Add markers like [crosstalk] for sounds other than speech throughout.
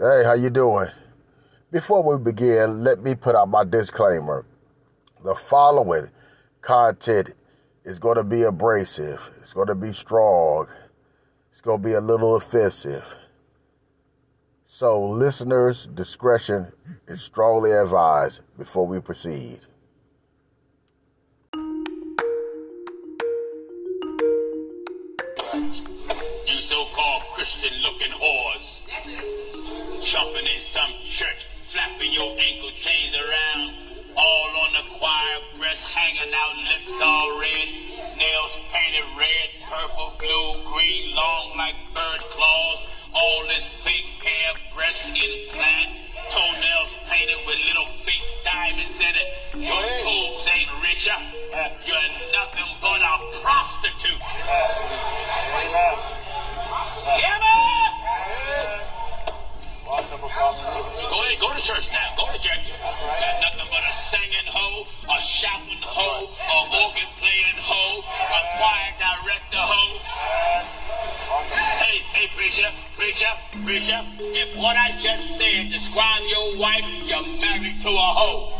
Hey, how you doing? Before we begin, let me put out my disclaimer. The following content is going to be abrasive. It's going to be strong. It's going to be a little offensive. So, listeners' discretion is strongly advised before we proceed. Jumping in some church, flapping your ankle chains around. All on the choir, breasts hanging out, lips all red. Nails painted red, purple, blue, green, long like bird claws. All this fake hair, breast implants. Toenails painted with little fake diamonds in it. Your toes ain't richer. You're nothing but a prostitute. Yeah, man! Go ahead, go to church now. Go to church. Got nothing but a singing hoe, a shouting hoe, a organ playing hoe, a choir director hoe. Hey, hey, preacher, preacher, preacher. If what I just said describe your wife, you're married to a hoe.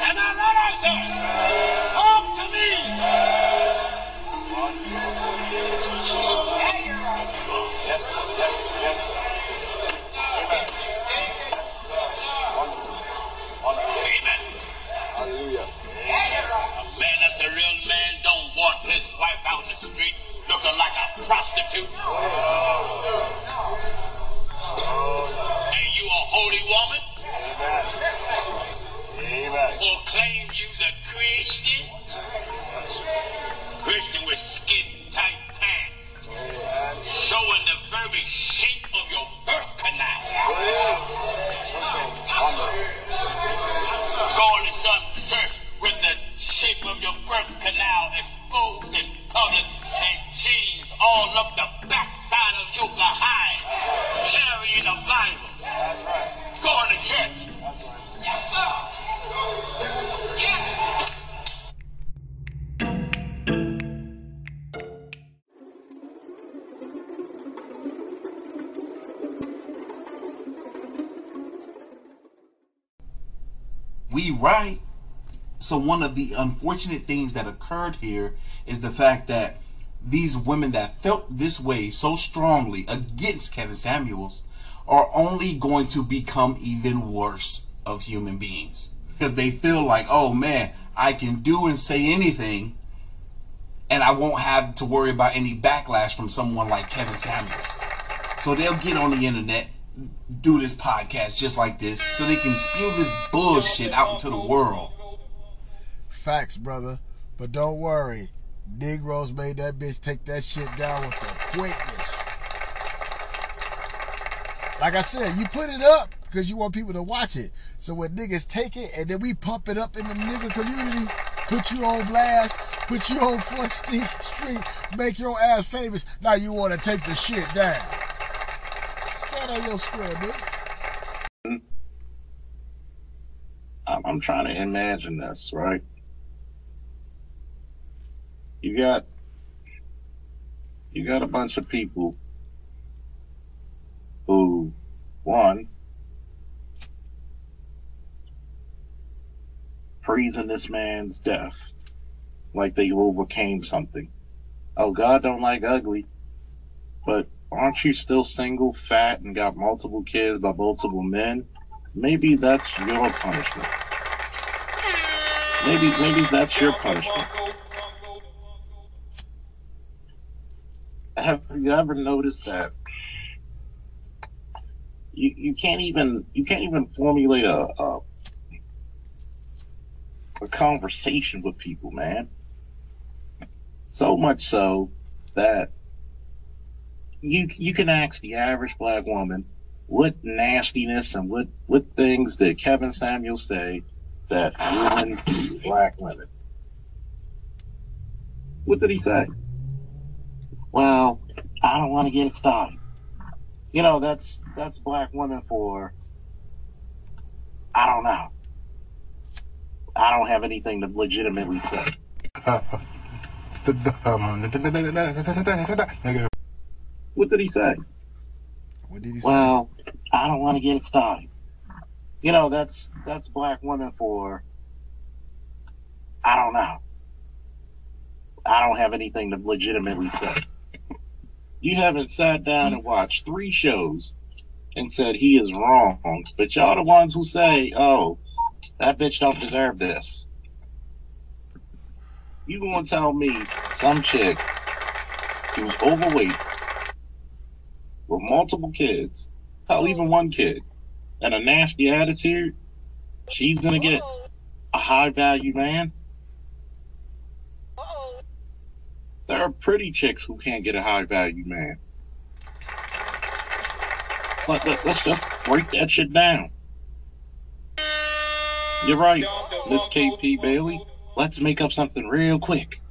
Am I right, sir? Talk to me. Looking like a prostitute. And you a holy woman? Or claim you's a Christian? Christian with skin tight pants. Showing the very shape of your birth canal. Going to some church with the shape of your birth canal exposed in public and all up the backside of. Carrying a Bible. Going to church. Yes, sir. we right. So one of the unfortunate things that occurred here is the fact that these women that felt this way so strongly against Kevin Samuels are only going to become even worse of human beings because they feel like, oh man, I can do and say anything and I won't have to worry about any backlash from someone like Kevin Samuels. So they'll get on the internet, do this podcast just like this, so they can spew this bullshit out into the world. Facts, brother. But don't worry. Negroes made that bitch take that shit down with the quickness. Like I said, you put it up because you want people to watch it. So when niggas take it and then we pump it up in the nigga community, put you on blast, put you on Front Street, make your ass famous. Now you want to take the shit down. Stand on your square, bitch. I'm trying to imagine this, right? You got you got a bunch of people who one praising this man's death like they overcame something. Oh God don't like ugly. But aren't you still single, fat, and got multiple kids by multiple men? Maybe that's your punishment. Maybe maybe that's your punishment. Have you ever noticed that you you can't even you can't even formulate a a, a conversation with people, man. So much so that you you can ask the average black woman what nastiness and what what things did Kevin Samuel say that ruined black women? What did he say? Well, I don't want to get it started. You know, that's that's black women for I don't know. I don't have anything to legitimately say. What did he say? What did he say? Well, I don't want to get it started. You know, that's that's black women for I don't know. I don't have anything to legitimately say. You haven't sat down and watched three shows and said he is wrong, but y'all the ones who say, "Oh, that bitch don't deserve this." You gonna tell me some chick who's overweight with multiple kids, hell, even one kid, and a nasty attitude, she's gonna get a high value man? There are pretty chicks who can't get a high value man. Let, let, let's just break that shit down. You're right, Miss KP Bailey. Let's make up something real quick.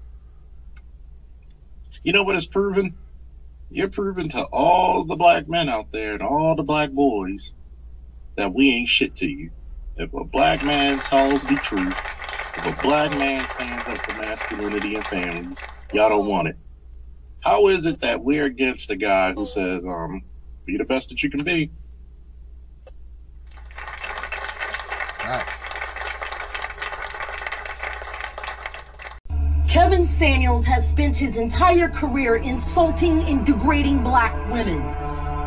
You know what it's proven? You're proving to all the black men out there and all the black boys that we ain't shit to you. If a black man tells the truth, if a black man stands up for masculinity and families, y'all don't want it. How is it that we're against a guy who says, um, be the best that you can be? Right. Kevin Samuels has spent his entire career insulting and degrading black women.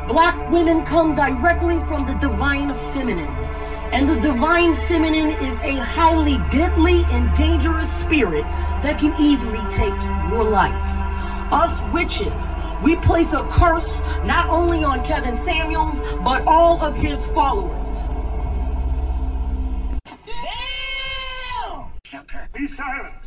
Black women come directly from the divine feminine. And the divine feminine is a highly deadly and dangerous spirit that can easily take your life. Us witches, we place a curse not only on Kevin Samuels, but all of his followers. Damn! Be silent.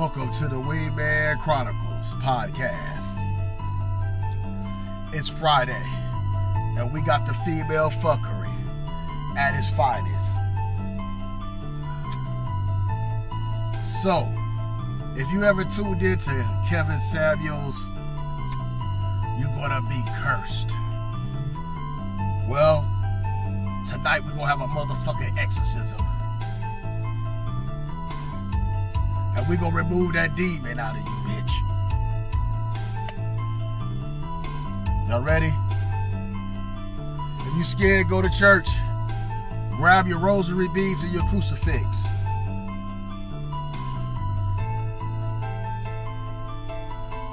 Welcome to the Wayman Chronicles podcast. It's Friday, and we got the female fuckery at its finest. So, if you ever tuned into Kevin Samuels, you're gonna be cursed. Well, tonight we're gonna have a motherfucking exorcism. And we're gonna remove that demon out of you, bitch. Y'all ready? If you scared, go to church. Grab your rosary beads and your crucifix.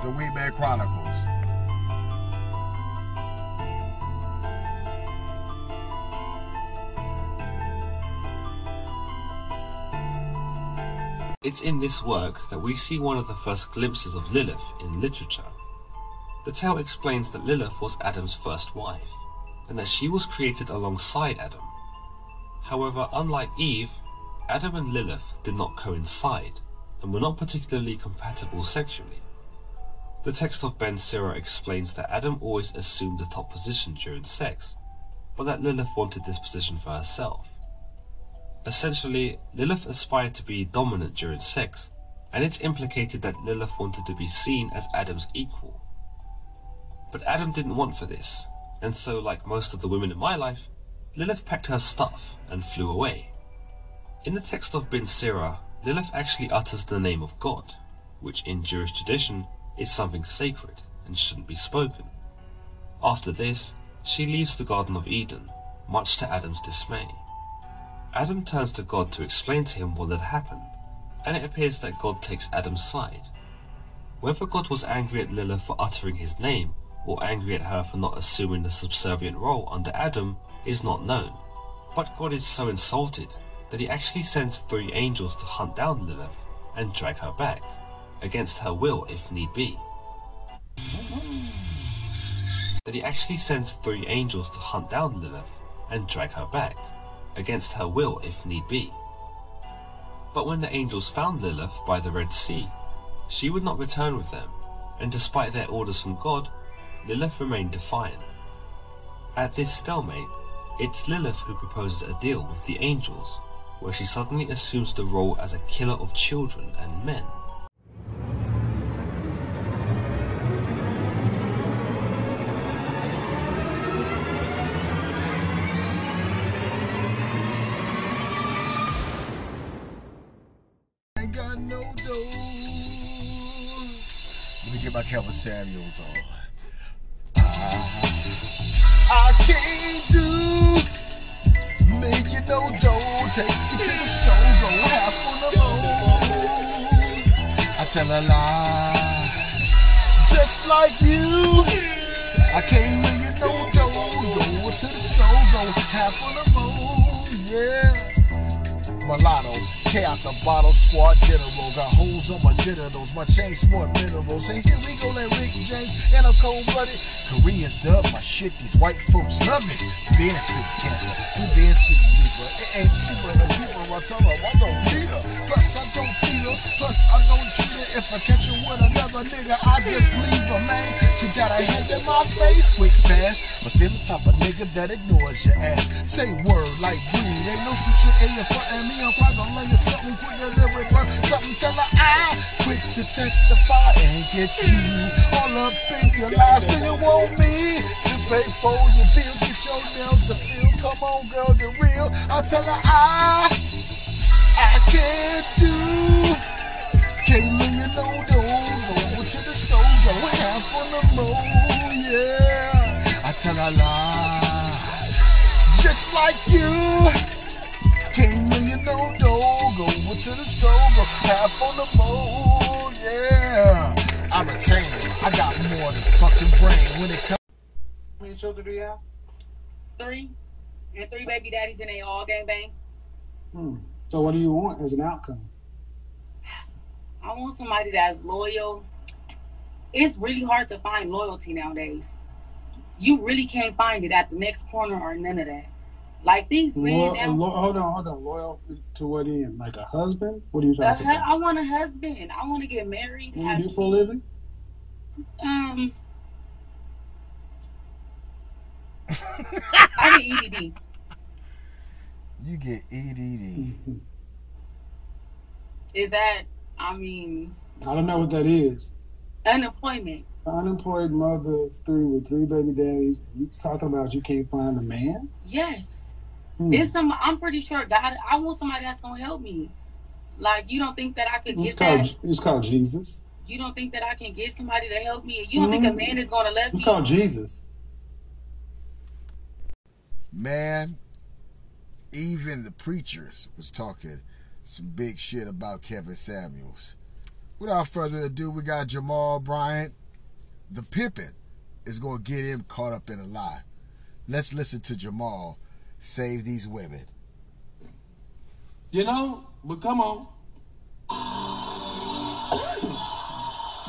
The Weedman Chronicles. It's in this work that we see one of the first glimpses of Lilith in literature. The tale explains that Lilith was Adam's first wife, and that she was created alongside Adam. However, unlike Eve, Adam and Lilith did not coincide, and were not particularly compatible sexually. The text of Ben Sira explains that Adam always assumed the top position during sex, but that Lilith wanted this position for herself. Essentially, Lilith aspired to be dominant during sex, and it's implicated that Lilith wanted to be seen as Adam's equal. But Adam didn't want for this, and so, like most of the women in my life, Lilith packed her stuff and flew away. In the text of Ben Sira, Lilith actually utters the name of God, which in Jewish tradition is something sacred and shouldn't be spoken. After this, she leaves the Garden of Eden, much to Adam's dismay. Adam turns to God to explain to him what had happened, and it appears that God takes Adam's side. Whether God was angry at Lilith for uttering his name, or angry at her for not assuming the subservient role under Adam, is not known. But God is so insulted that he actually sends three angels to hunt down Lilith and drag her back, against her will if need be. That he actually sends three angels to hunt down Lilith and drag her back, against her will if need be. But when the angels found Lilith by the Red Sea, she would not return with them, and despite their orders from God, Lilith remained defiant. At this stalemate, it's Lilith who proposes a deal with the angels, where she suddenly assumes the role as a killer of children and men. Kevin Samuels on. I, I can't do making no dough. Take you to the store, go half on the road. I tell a lie, just like you. I can't make you no dough. Go to the store, go half on the road. Yeah. Mulatto. Out the bottle, squad general. Got holes on my genitals, my chain sport minerals. And here we go, like Rick James, and I'm cold blooded. Koreans dub my shit, these white folks love it. Ben spit Ben spit reaper. It ain't cheaper than people, I tell her I don't need her. Plus I don't her, plus I don't treat her. If I catch her with another nigga, I just leave her, man. She got her hands in my face, quick, fast. But see the type of nigga that ignores your ass. Say word like breed, ain't no future in your front and me. I'm quite gonna lay you something quick to live with. Something tell her I quit to testify and get you all up in your lies. Do you want me to pay for your bills? Get your nails to feel. Come on, girl, get real. I tell her I can't do. Can't leave you no door. Go to the store, go half on the moon, yeah. I tell a lie, just like you. Can't leave you no door. Go to the store, go half on the moon, yeah. I'm a tamer. I got more than fucking brain when it comes. How many children do you have? Three. And three baby daddies and they all gang bang. Hmm. So what do you want as an outcome? I want somebody that's loyal. It's really hard to find loyalty nowadays. You really can't find it at the next corner or none of that. Like these men Lo- now. lo- hold on, hold on. Loyal to what end? Like a husband? What are you a talking hu- about? I want a husband. I want to get married. What do you do for a living? Um, [laughs] I get EDD. You get E EDD. [laughs] Is that? I mean, I don't know what that is. unemployment. Unemployed mother of three with three baby daddies. You talking about you can't find a man? Yes. Hmm. It's some. I'm pretty sure God. I want somebody that's gonna help me. Like you don't think that I could It's get called that? it's called Jesus. You don't think that I can get somebody to help me? You don't think a Mhm. man is gonna let It's me? called Jesus. Man, even the preachers was talking some big shit about Kevin Samuels. Without further ado, we got Jamal Bryant. The Pippin is going to get him caught up in a lie. Let's listen to Jamal save these women. You know, but come on. [coughs]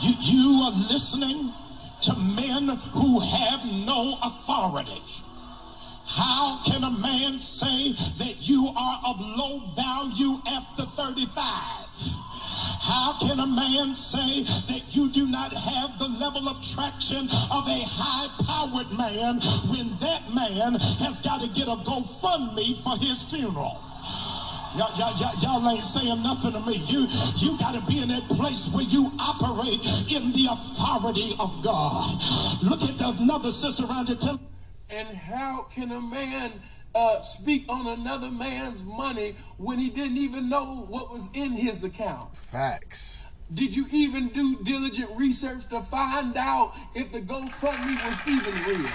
You, you are listening to men who have no authority. How can a man say that you are of low value after 35? How can a man say that you do not have the level of traction of a high powered man when that man has got to get a GoFundMe for his funeral? Y'all, y'all, y'all, y'all ain't saying nothing to me. You, you got to be in that place where you operate in the authority of God. Look at another sister around you. Tell And how can a man uh, speak on another man's money when he didn't even know what was in his account? Facts. Did you even do diligent research to find out if the GoFundMe was even real?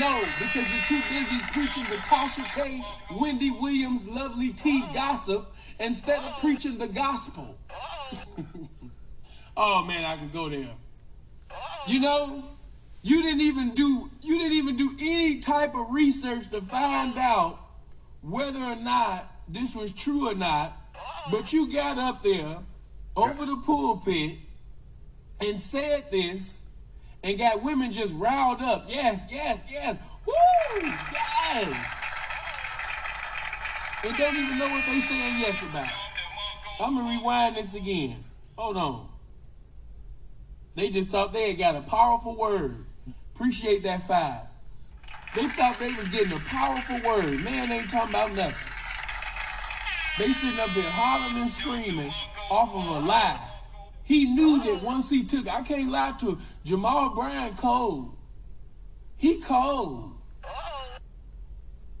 No, because you're too busy preaching the Tasha K, Wendy Williams, lovely tea gossip instead of preaching the gospel. [laughs] oh man, I can go there. You know, you didn't even do you didn't even do any type of research to find out whether or not this was true or not, but you got up there over the pulpit and said this and got women just riled up. Yes, yes, yes. Woo! Yes. And don't even know what they saying yes about. I'm gonna rewind this again. Hold on. They just thought they had got a powerful word. Appreciate that five. They thought they was getting a powerful word. Man ain't talking about nothing. They sitting up there hollering and screaming off of a lie. He knew that once he took, I can't lie to him, Jamal Bryant cold. He cold.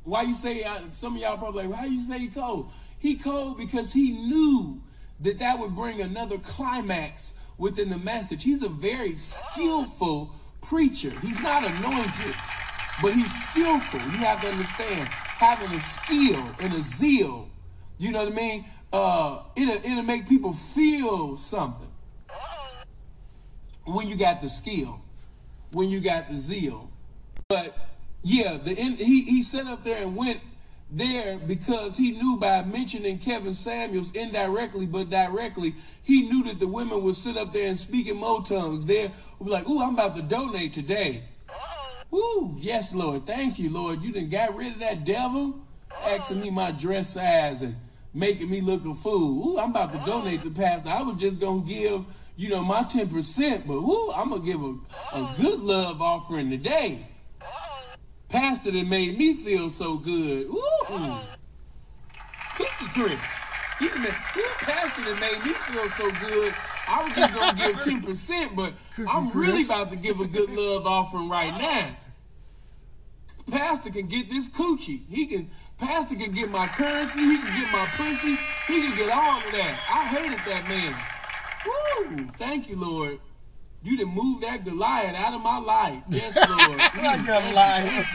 Why you say, uh, some of y'all probably like, why you say he cold? He cold because he knew that that would bring another climax within the message. He's a very skillful preacher. He's not anointed, but he's skillful. You have to understand, having a skill and a zeal, you know what I mean? Uh, it'll, it'll make people feel something when you got the skill, when you got the zeal. But yeah, the he he sat up there and went there because he knew by mentioning Kevin Samuels indirectly but directly, he knew that the women would sit up there and speak in more tongues. They would be like, "Ooh, I'm about to donate today." Ooh, yes, Lord, thank you, Lord. You done got rid of that devil, asking me my dress size and making me look a fool. Ooh, I'm about to donate the pastor. I was just gonna give, you know, my ten percent, but ooh, I'm gonna give a, a good love offering today. Pastor that made me feel so good. Ooh, Cookie Chris. He the pastor that made me feel so good. I was just gonna give [laughs] ten percent, but I'm really about to give a good love offering right now. Pastor can get this coochie. He can. Pastor can get my currency. He can get my pussy. He can get all of that. I hated that man. Woo! Thank you, Lord. You done moved that Goliath out of my life. Yes, Lord. [laughs] Mm, Goliath.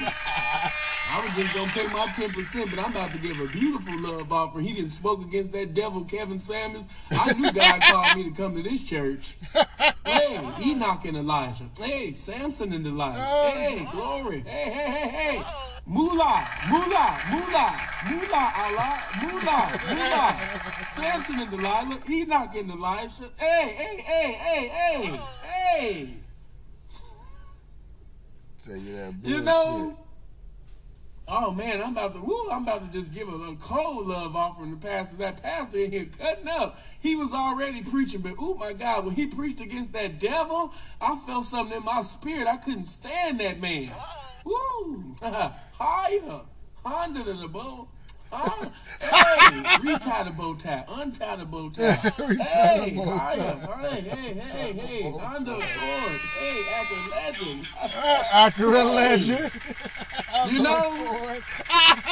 I was just gonna pay my ten percent, but I'm about to give a beautiful love offering. He didn't spoke against that devil, Kevin Samuels. I knew God [laughs] called me to come to this church. Hey, Enoch and Elijah. Hey, Samson and Delilah. Hey, glory. Hey, hey, hey, hey. Moolah, moolah, moolah, moolah, Allah, moolah, moolah. Samson and Delilah, Enoch and Elijah. Hey, hey, hey, hey, hey, hey. Tell you that bullshit. You know, oh man, I'm about to, woo, I'm about to just give a, a cold love offering to pastor. That pastor in here cutting up. He was already preaching, but oh my God, when he preached against that devil, I felt something in my spirit. I couldn't stand that man. Woo, [laughs] higher, under the bow. Uh, [laughs] hey, retie the bow tie, untie the bow tie. hey, bow higher, tie. hey, hey, hey, hey, under the sword. Hey, acting legend. Accurate legend. You know,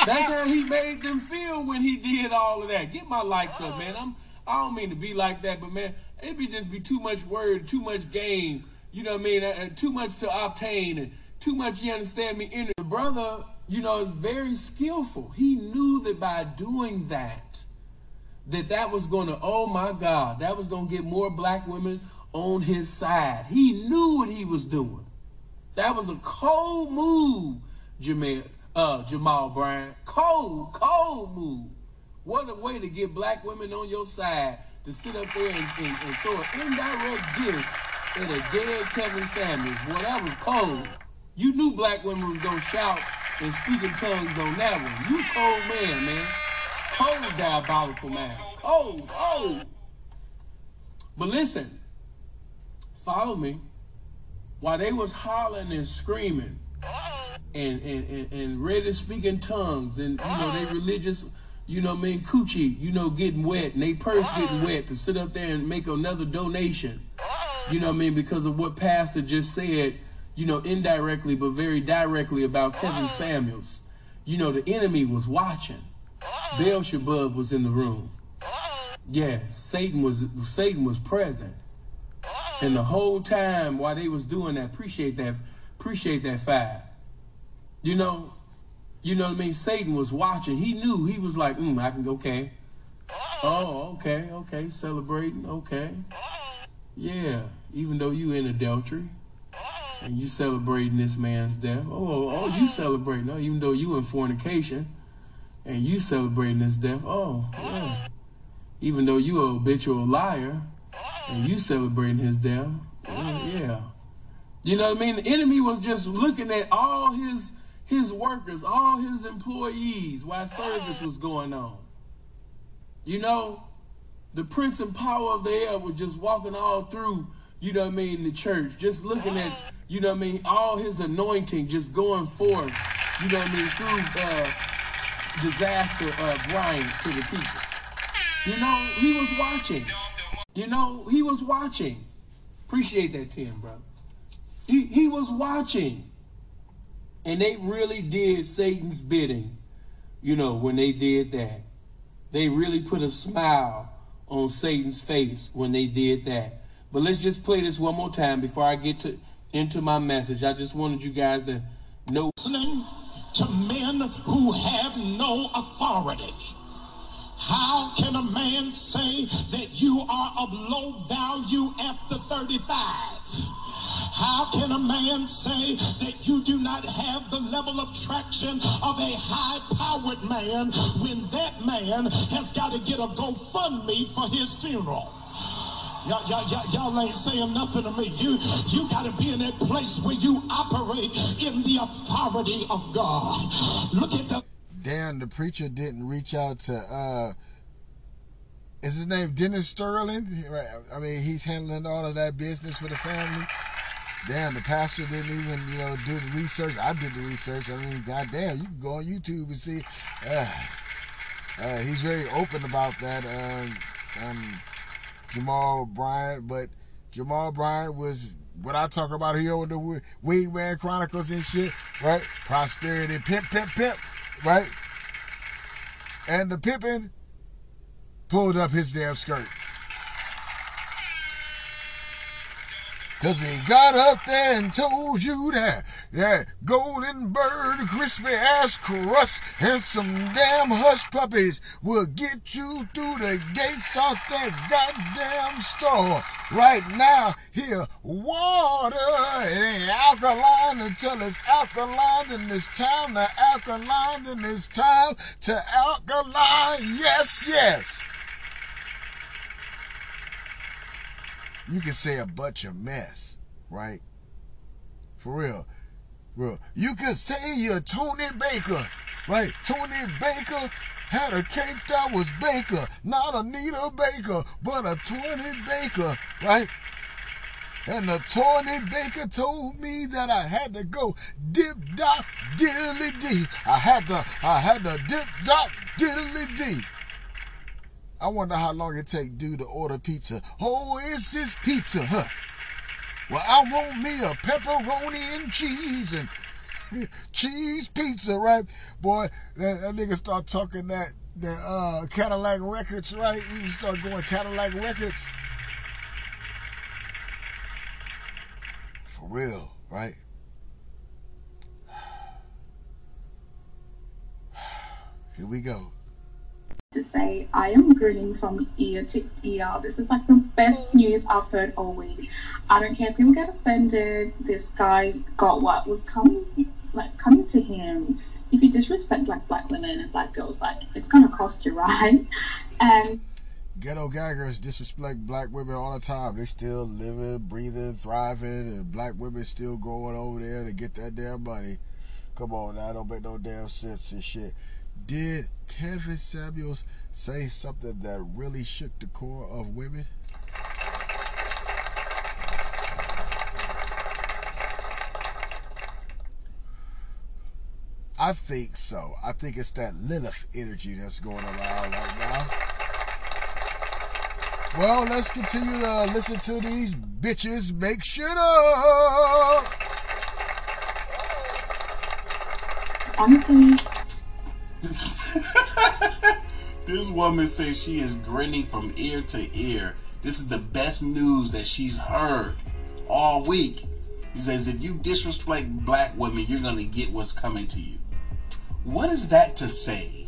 that's how he made them feel when he did all of that. Get my likes up, man. I'm I don't mean to be like that, but man, it be just be too much word, too much game. You know what I mean? Uh, uh, too much to obtain and too much. You understand me? In the brother, you know, is very skillful. He knew that by doing that, that that was going to. Oh my God, that was going to get more black women on his side. He knew what he was doing. That was a cold move, Jamal, uh, Jamal Bryant. Cold, cold move. What a way to get black women on your side to sit up there and, and, and throw an indirect diss at a dead Kevin Samuels. Boy, that was cold. You knew black women was gonna shout and speak in tongues on that one. You cold man, man. Cold diabolical man. Cold, cold. But listen, follow me. While they was hollering and screaming and, and, and, and ready to speak in tongues and you know they religious you know I mean coochie you know getting wet and they purse getting wet to sit up there and make another donation you know what I mean because of what pastor just said you know indirectly but very directly about Kevin Samuels you know the enemy was watching Beelzebub was in the room yes Satan was Satan was present and the whole time while they was doing that appreciate that appreciate that fire you know, you know what I mean? Satan was watching. He knew. He was like, mm, I can go, okay. Oh, okay, okay. Celebrating, okay. Yeah, even though you in adultery and you celebrating this man's death. Oh, oh, you ah. celebrating. Oh, even though you in fornication and you celebrating his death. Oh, yeah. Even though you a habitual liar and you celebrating his death. Oh, yeah. You know what I mean? The enemy was just looking at all his his workers, all his employees while service was going on. You know, the prince and power of the air was just walking all through, you know what I mean, the church, just looking at, you know what I mean, all his anointing just going forth, you know what I mean, through uh, disaster uh, Bryant to the people. You know, he was watching. You know, he was watching. Appreciate that, Tim, bro. He, he was watching. And they really did Satan's bidding, you know, when they did that. They really put a smile on Satan's face when they did that. But let's just play this one more time before I get to into my message. I just wanted you guys to know. Listening to men who have no authority. How can a man say that you are of low value after 35? How can a man say that you do not have the level of traction of a high powered man when that man has got to get a GoFundMe for his funeral? Y'all, ain't saying nothing to me. You, you got to be in that place where you operate in the authority of God. Look at the. Damn, the preacher didn't reach out to. uh Is his name Dennis Sterling? I mean, he's handling all of that business for the family. Damn, the pastor didn't even, you know, do the research. I did the research. I mean, goddamn, you can go on YouTube and see. Uh, uh, he's very open about that. Um, um, Jamal Bryant, but Jamal Bryant was what I talk about here on the Wingman Chronicles and shit, right? Prosperity, pimp, pimp, pimp, right? And the pimping pulled up his damn skirt. Cause he got up there and told you that that golden bird, crispy ass crust, and some damn hush puppies will get you through the gates of that goddamn store. Right now, here, water, it ain't alkaline until it's alkaline, and it's time to alkaline, and it's time to alkaline. Yes, yes. You can say a bunch of mess, right? For real. Real. You could say you're Tony Baker, right? Tony Baker had a cake that was Baker, not Anita Baker, but a Tony Baker, right? And the Tony Baker told me that I had to go dip dop diddly dee. I had to, I had to dip dop diddly dee. I wonder how long it take dude to order pizza. Oh, it's this pizza, huh? Well, I want me a pepperoni and cheese and cheese pizza, right? Boy, that, that nigga start talking that that uh, Cadillac Records, right? You start going Cadillac Records. For real, right? [sighs] Here we go to say I am grinning from ear to ear. This is like the best mm. news I've heard all week. I don't care if people get offended. This guy got what was coming, like coming to him. If you disrespect like black women and black girls, like it's gonna cost you, [laughs] right? And ghetto gaggers disrespect black women all the time. They still living, breathing, thriving, and black women still going over there to get that damn money. Come on now, don't make no damn sense and shit. Did Kevin Samuels say something that really shook the core of women? I think so. I think it's that Lilith energy that's going around right now. Well, let's continue to listen to these bitches make shit up. Honestly, [laughs] this woman says she is grinning from ear to ear. This is the best news that she's heard all week. He says, if you disrespect black women, you're going to get what's coming to you. What is that to say?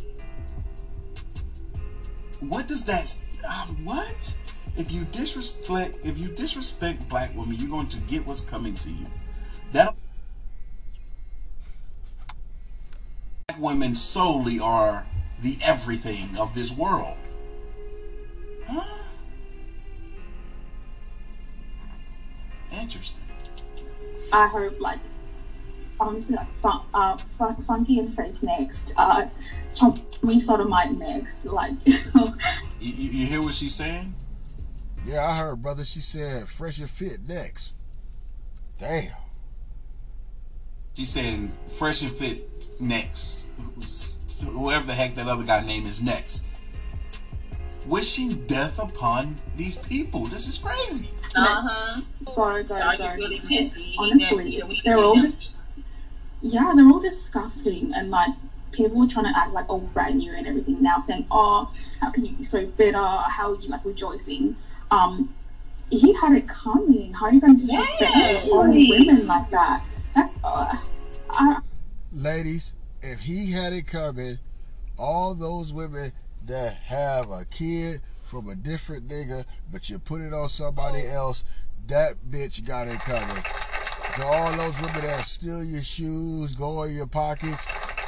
What does that, um, what? If you disrespect, if you disrespect black women, you're going to get what's coming to you. That women solely are the everything of this world. Huh? Interesting. I heard like honestly like fun, uh, fun, funky and Faith next. Uh, Tommy Sodomite next. Like [laughs] you, you hear what she's saying? Yeah, I heard, brother. She said fresh and fit next. Damn. She's saying fresh and fit next. Whoever the heck that other guy name is next. wishing death upon these people. This is crazy. Uh-huh. Sorry, So sorry, sorry. Honestly, Yeah, they're all just yeah, they're all disgusting and like people are trying to act like all brand new and everything now, saying, "Oh, how can you be so bitter? How are you like rejoicing?" Um, he had it coming. How are you going to disrespect Yeah, all actually. women like that? That's uh, I, Ladies, if he had it coming, all those women that have a kid from a different nigga, but you put it on somebody else, that bitch got it coming. To all those women that steal your shoes, go in your pockets,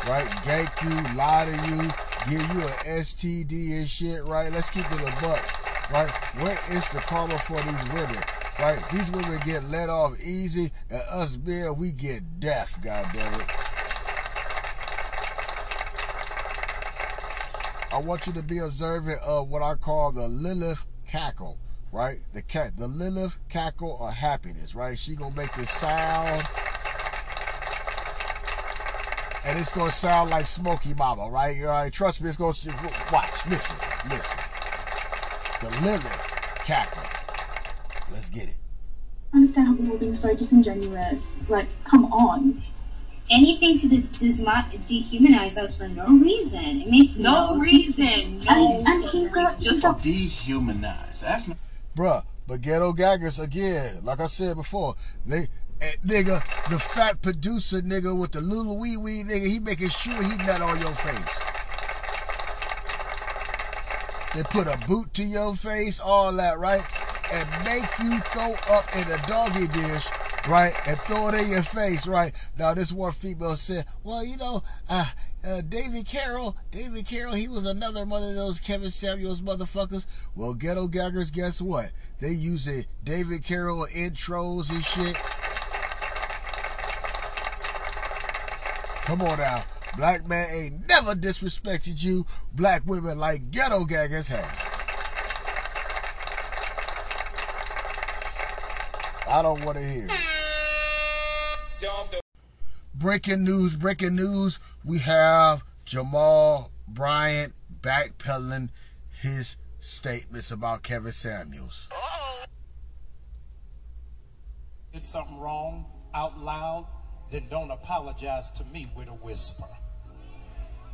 right? Gank you, lie to you, give you an STD and shit, right? Let's keep it a buck, right? Where is the karma for these women, right? These women get let off easy, and us men, we get death, goddammit. I want you to be observant of what I call the Lilith cackle, right? The cat, the Lilith cackle of happiness, right? She gonna make this sound, and it's gonna sound like Smokey Mama, right? All right, trust me, it's gonna watch, listen, listen. The Lilith cackle. Let's get it. understand how people are being so disingenuous. Like, come on. anything to de- desma- dehumanize us for no reason. It makes No no, reason. sense. And, and he's a, Just he's a dehumanize. That's not. Bruh, but ghetto gaggers again, like I said before, they eh, nigga, the fat producer nigga with the little wee wee nigga, he making sure he nut on your face. They put a boot to your face, all that, right? And make you throw up in a doggy dish, right? And throw it in your face, right? Now this one female said, well, you know, uh, uh, David Carroll, David Carroll, he was another one of those Kevin Samuels motherfuckers. Well, ghetto gaggers, guess what? They use using David Carroll intros and shit. Come on now. Black man ain't never disrespected you. Black women like ghetto gaggers have. I don't want to hear it. Breaking news, breaking news. We have Jamal Bryant backpedaling his statements about Kevin Samuels. did something wrong out loud, then don't apologize to me with a whisper.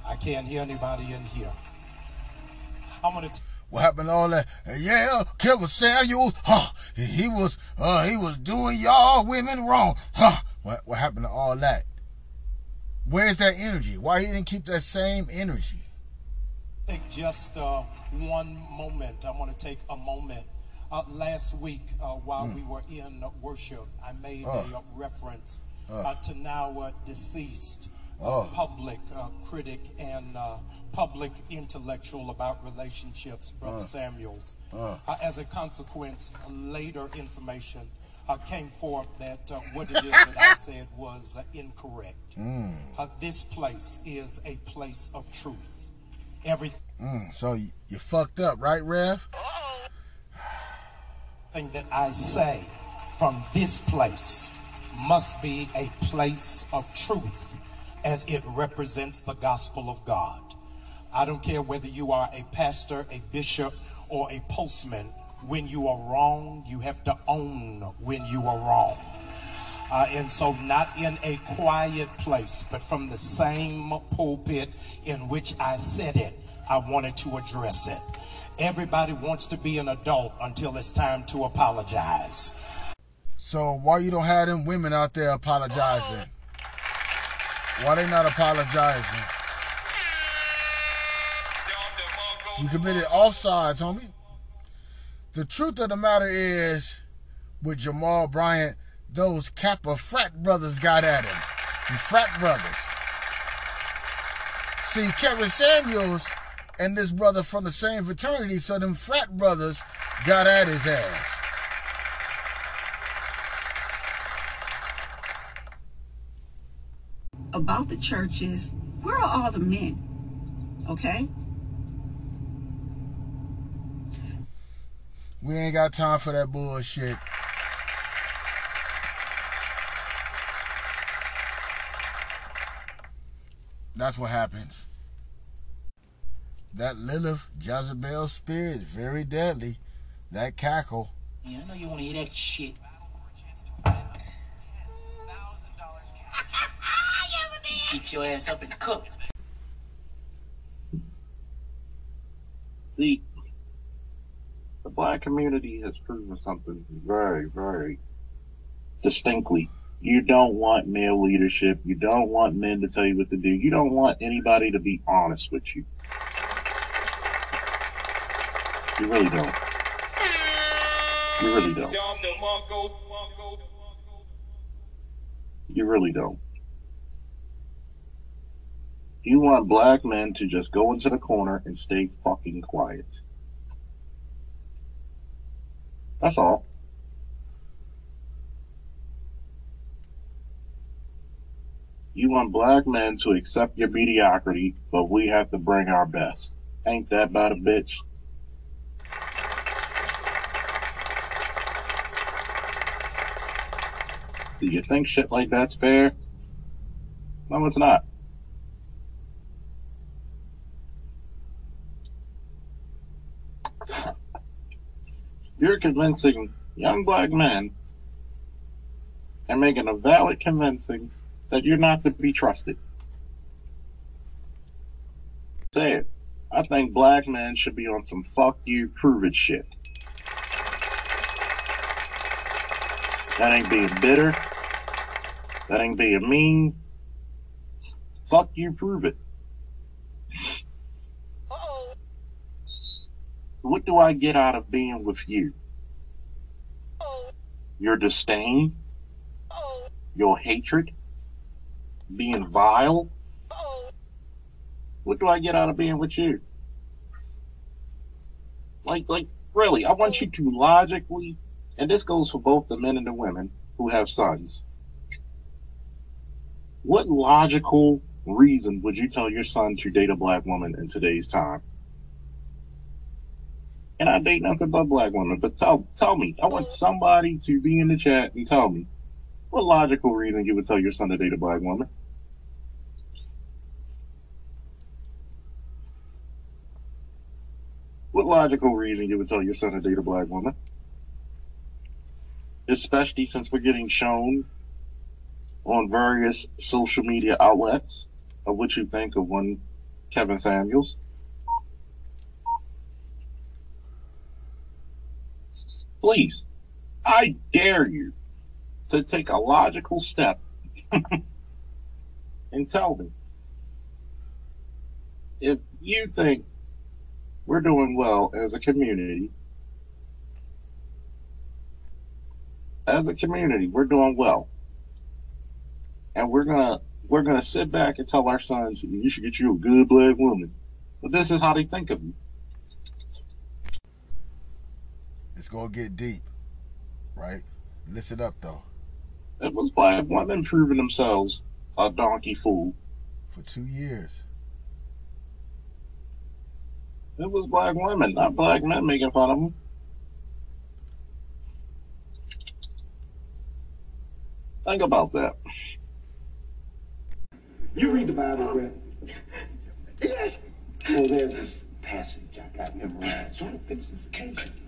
I can't hear anybody in here. I'm gonna. T- What happened to all that? Yeah, Kevin Samuels, huh, he was uh, he was doing y'all women wrong. Huh. What what happened to all that? Where's that energy? Why he didn't keep that same energy? take just uh, one moment. I want to take a moment. Uh, last week, uh, while we were in worship, I made Oh. a reference Oh. uh, to now uh, deceased Oh. public uh, critic and uh, public intellectual about relationships, Brother Uh. Samuels. Uh. Uh, as a consequence, later information uh, came forth that uh, what it is that I said was uh, incorrect. [laughs] Mm. Uh, this place is a place of truth. Everything Mm, so you, you fucked up, right, Rev? Thing that I say from this place must be a place of truth as it represents the gospel of God. I don't care whether you are a pastor, a bishop, or a postman. When you are wrong, you have to own when you are wrong. Uh, and so, not in a quiet place, but from the same pulpit in which I said it, I wanted to address it. Everybody wants to be an adult until it's time to apologize. So why you don't have them women out there apologizing? Why they not apologizing? You committed offsides, homie. The truth of the matter is, with Jamal Bryant, those Kappa frat brothers got at him. The frat brothers. See, Kevin Samuels and this brother from the same fraternity, so them frat brothers got at his ass. About the churches, where are all the men? Okay? We ain't got time for that bullshit. That's what happens. That Lilith Jezebel spirit is very deadly. That cackle. Yeah, I know you want to hear that shit. Get your ass up and cook. See, the black community has proven something very, very distinctly. You don't want male leadership. You don't want men to tell you what to do. You don't want anybody to be honest with you. You really don't. You really don't. You really don't. You want black men to just go into the corner and stay fucking quiet. That's all. You want black men to accept your mediocrity, but we have to bring our best. Ain't that about a bitch? Do you think shit like that's fair? No, it's not. You're convincing young black men and making a valid convincing that you're not to be trusted. Say it. I think black men should be on some fuck you, prove it shit. That ain't being bitter. That ain't being mean. Fuck you, prove it. What do I get out of being with you? Oh. Your disdain? Oh. Your hatred? Being vile? Oh. What do I get out of being with you? Like, like, really, I want you to logically, and this goes for both the men and the women who have sons. What logical reason would you tell your son to date a black woman in today's time? And I date nothing but black women, but tell tell me, I want somebody to be in the chat and tell me what logical reason you would tell your son to date a black woman. What logical reason you would tell your son to date a black woman? Especially since we're getting shown on various social media outlets of what you think of one Kevin Samuels. Please, I dare you to take a logical step [laughs] and tell me if you think we're doing well as a community. As a community, we're doing well. And we're gonna we're gonna sit back and tell our sons you should get you a good black woman. But this is how they think of you. It's gonna get deep, right? Listen up though. It was black women proving themselves a donkey fool. For two years. It was black women, not black men making fun of them. Think about that. You read the Bible, Brett? Yes. Well, there's this passage I got memorized, sort of fits this occasion.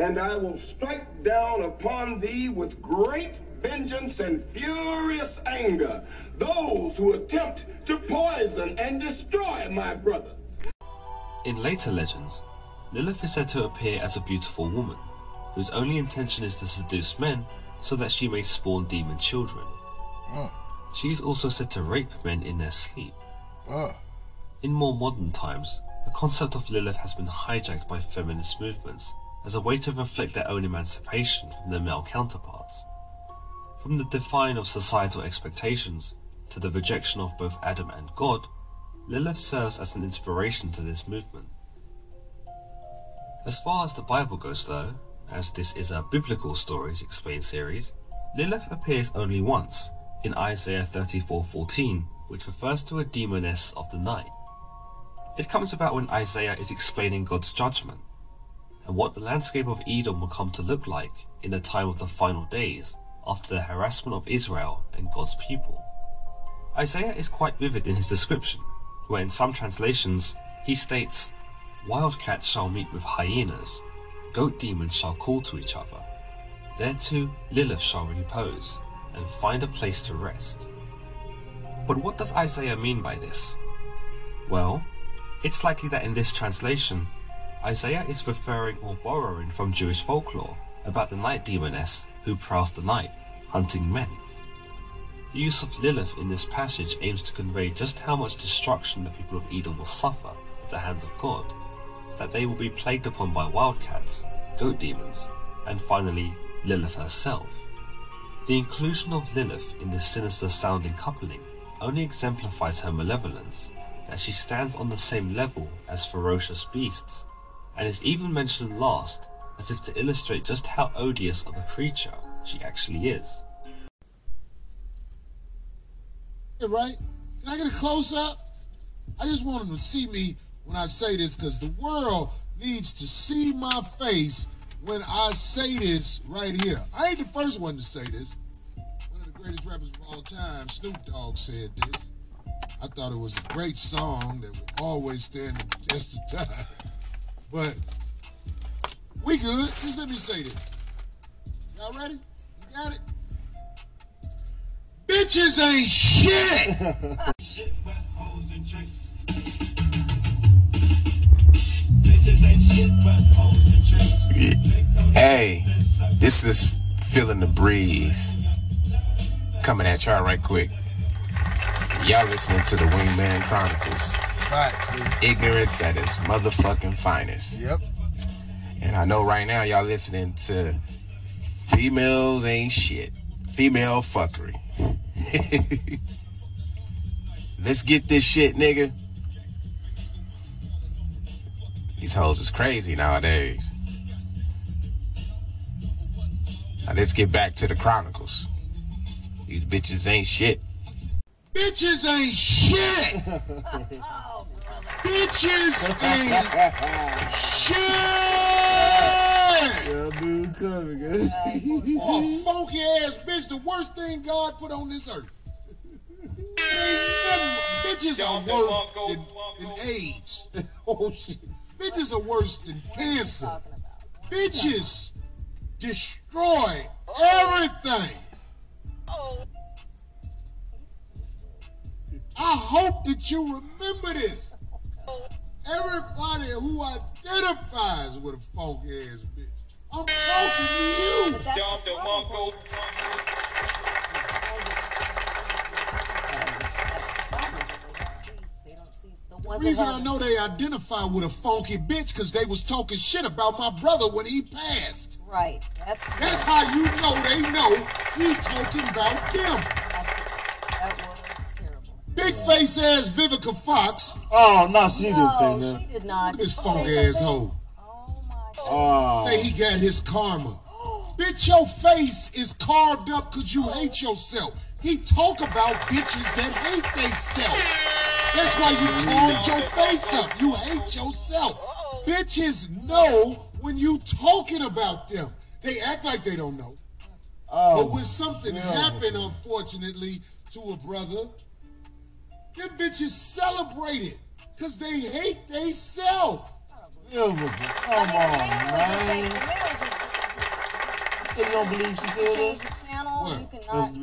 And I will strike down upon thee with great vengeance and furious anger those who attempt to poison and destroy my brothers. In later legends, Lilith is said to appear as a beautiful woman, whose only intention is to seduce men so that she may spawn demon children. Oh. She is also said to rape men in their sleep. Oh. In more modern times, the concept of Lilith has been hijacked by feminist movements as a way to reflect their own emancipation from their male counterparts. From the defying of societal expectations to the rejection of both Adam and God, Lilith serves as an inspiration to this movement. As far as the Bible goes though, as this is a biblical stories explained series, Lilith appears only once, in Isaiah 34:14, which refers to a demoness of the night. It comes about when Isaiah is explaining God's judgment, and what the landscape of Edom will come to look like in the time of the final days after the harassment of Israel and God's people. Isaiah is quite vivid in his description, where in some translations he states, Wildcats shall meet with hyenas, goat demons shall call to each other. There too Lilith shall repose and find a place to rest. But what does Isaiah mean by this? Well, it's likely that in this translation, Isaiah is referring or borrowing from Jewish folklore about the night demoness who prowls the night, hunting men. The use of Lilith in this passage aims to convey just how much destruction the people of Edom will suffer at the hands of God, that they will be plagued upon by wildcats, goat demons, and finally, Lilith herself. The inclusion of Lilith in this sinister sounding coupling only exemplifies her malevolence, that she stands on the same level as ferocious beasts and is even mentioned last, as if to illustrate just how odious of a creature she actually is. Right? Can I get a close up? I just want them to see me when I say this because the world needs to see my face when I say this right here. I ain't the first one to say this. One of the greatest rappers of all time, Snoop Dogg, said this. I thought it was a great song that would always stand the test of time. But we good. Just let me say this. Y'all ready? You got it? Bitches ain't shit. shit but hoes and tricks. Bitches ain't shit but. Hey, this is feeling the breeze. Coming at y'all right quick. Y'all listening to the Wingman Chronicles. Ignorance at its motherfucking finest. Yep. And I know right now y'all listening to females ain't shit. Female fuckery. [laughs] Let's get this shit, nigga. These hoes is crazy nowadays. Now let's get back to the chronicles. These bitches ain't shit. Bitches ain't shit. [laughs] [laughs] bitches and shit. Yeah, dude, coming. oh, funky ass bitch, the worst thing God put on this earth. Bitches are worse than, than AIDS. [laughs] oh shit. Bitches are worse than cancer. Bitches destroy everything. I hope that you remember this. Everybody who identifies with a funky ass bitch. I'm talking to you. Dr. The reason I know they identify with a funky bitch because they was talking shit about my brother when he passed. Right. That's, That's how you know they know he talking about them. Big face ass Vivica Fox. Oh, no, she didn't say that. She did not. This fog ass hoe. Oh, my ah. God. Say he got his karma. [gasps] Bitch, your face is carved up because you hate yourself. He talk about bitches that hate themselves. That's why you carved your face up. You hate yourself. Bitches know when you talking about them. They act like they don't know. Oh, but when something no. happened, unfortunately, to a brother, them bitches celebrated because they hate they self. Come on, man. So you don't believe she said Change that? You cannot.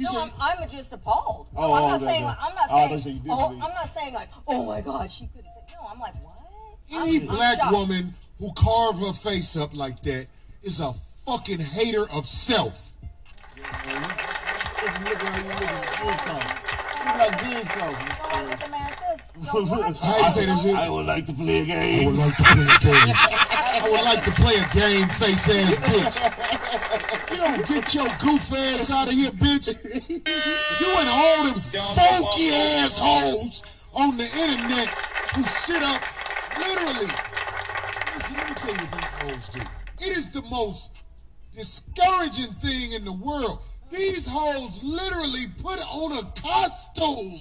No, I'm, just appalled. No, Oh, I'm not okay, saying okay. like, I'm not Oh, saying. Oh. I'm not saying like, oh my God, she couldn't say. No, I'm like, what? Any I'm- I'm black woman who carve her face up like that is a fucking hater of self. Just look you how you say this shit? I would like to play a game. I would like to play a game. I would like to play a game, face ass bitch. You don't get your goof ass out of here, bitch. You and all them funky assholes on the internet who sit up literally. Listen, let me tell you what these hoes do. It is the most discouraging thing in the world. These hoes literally put on a costume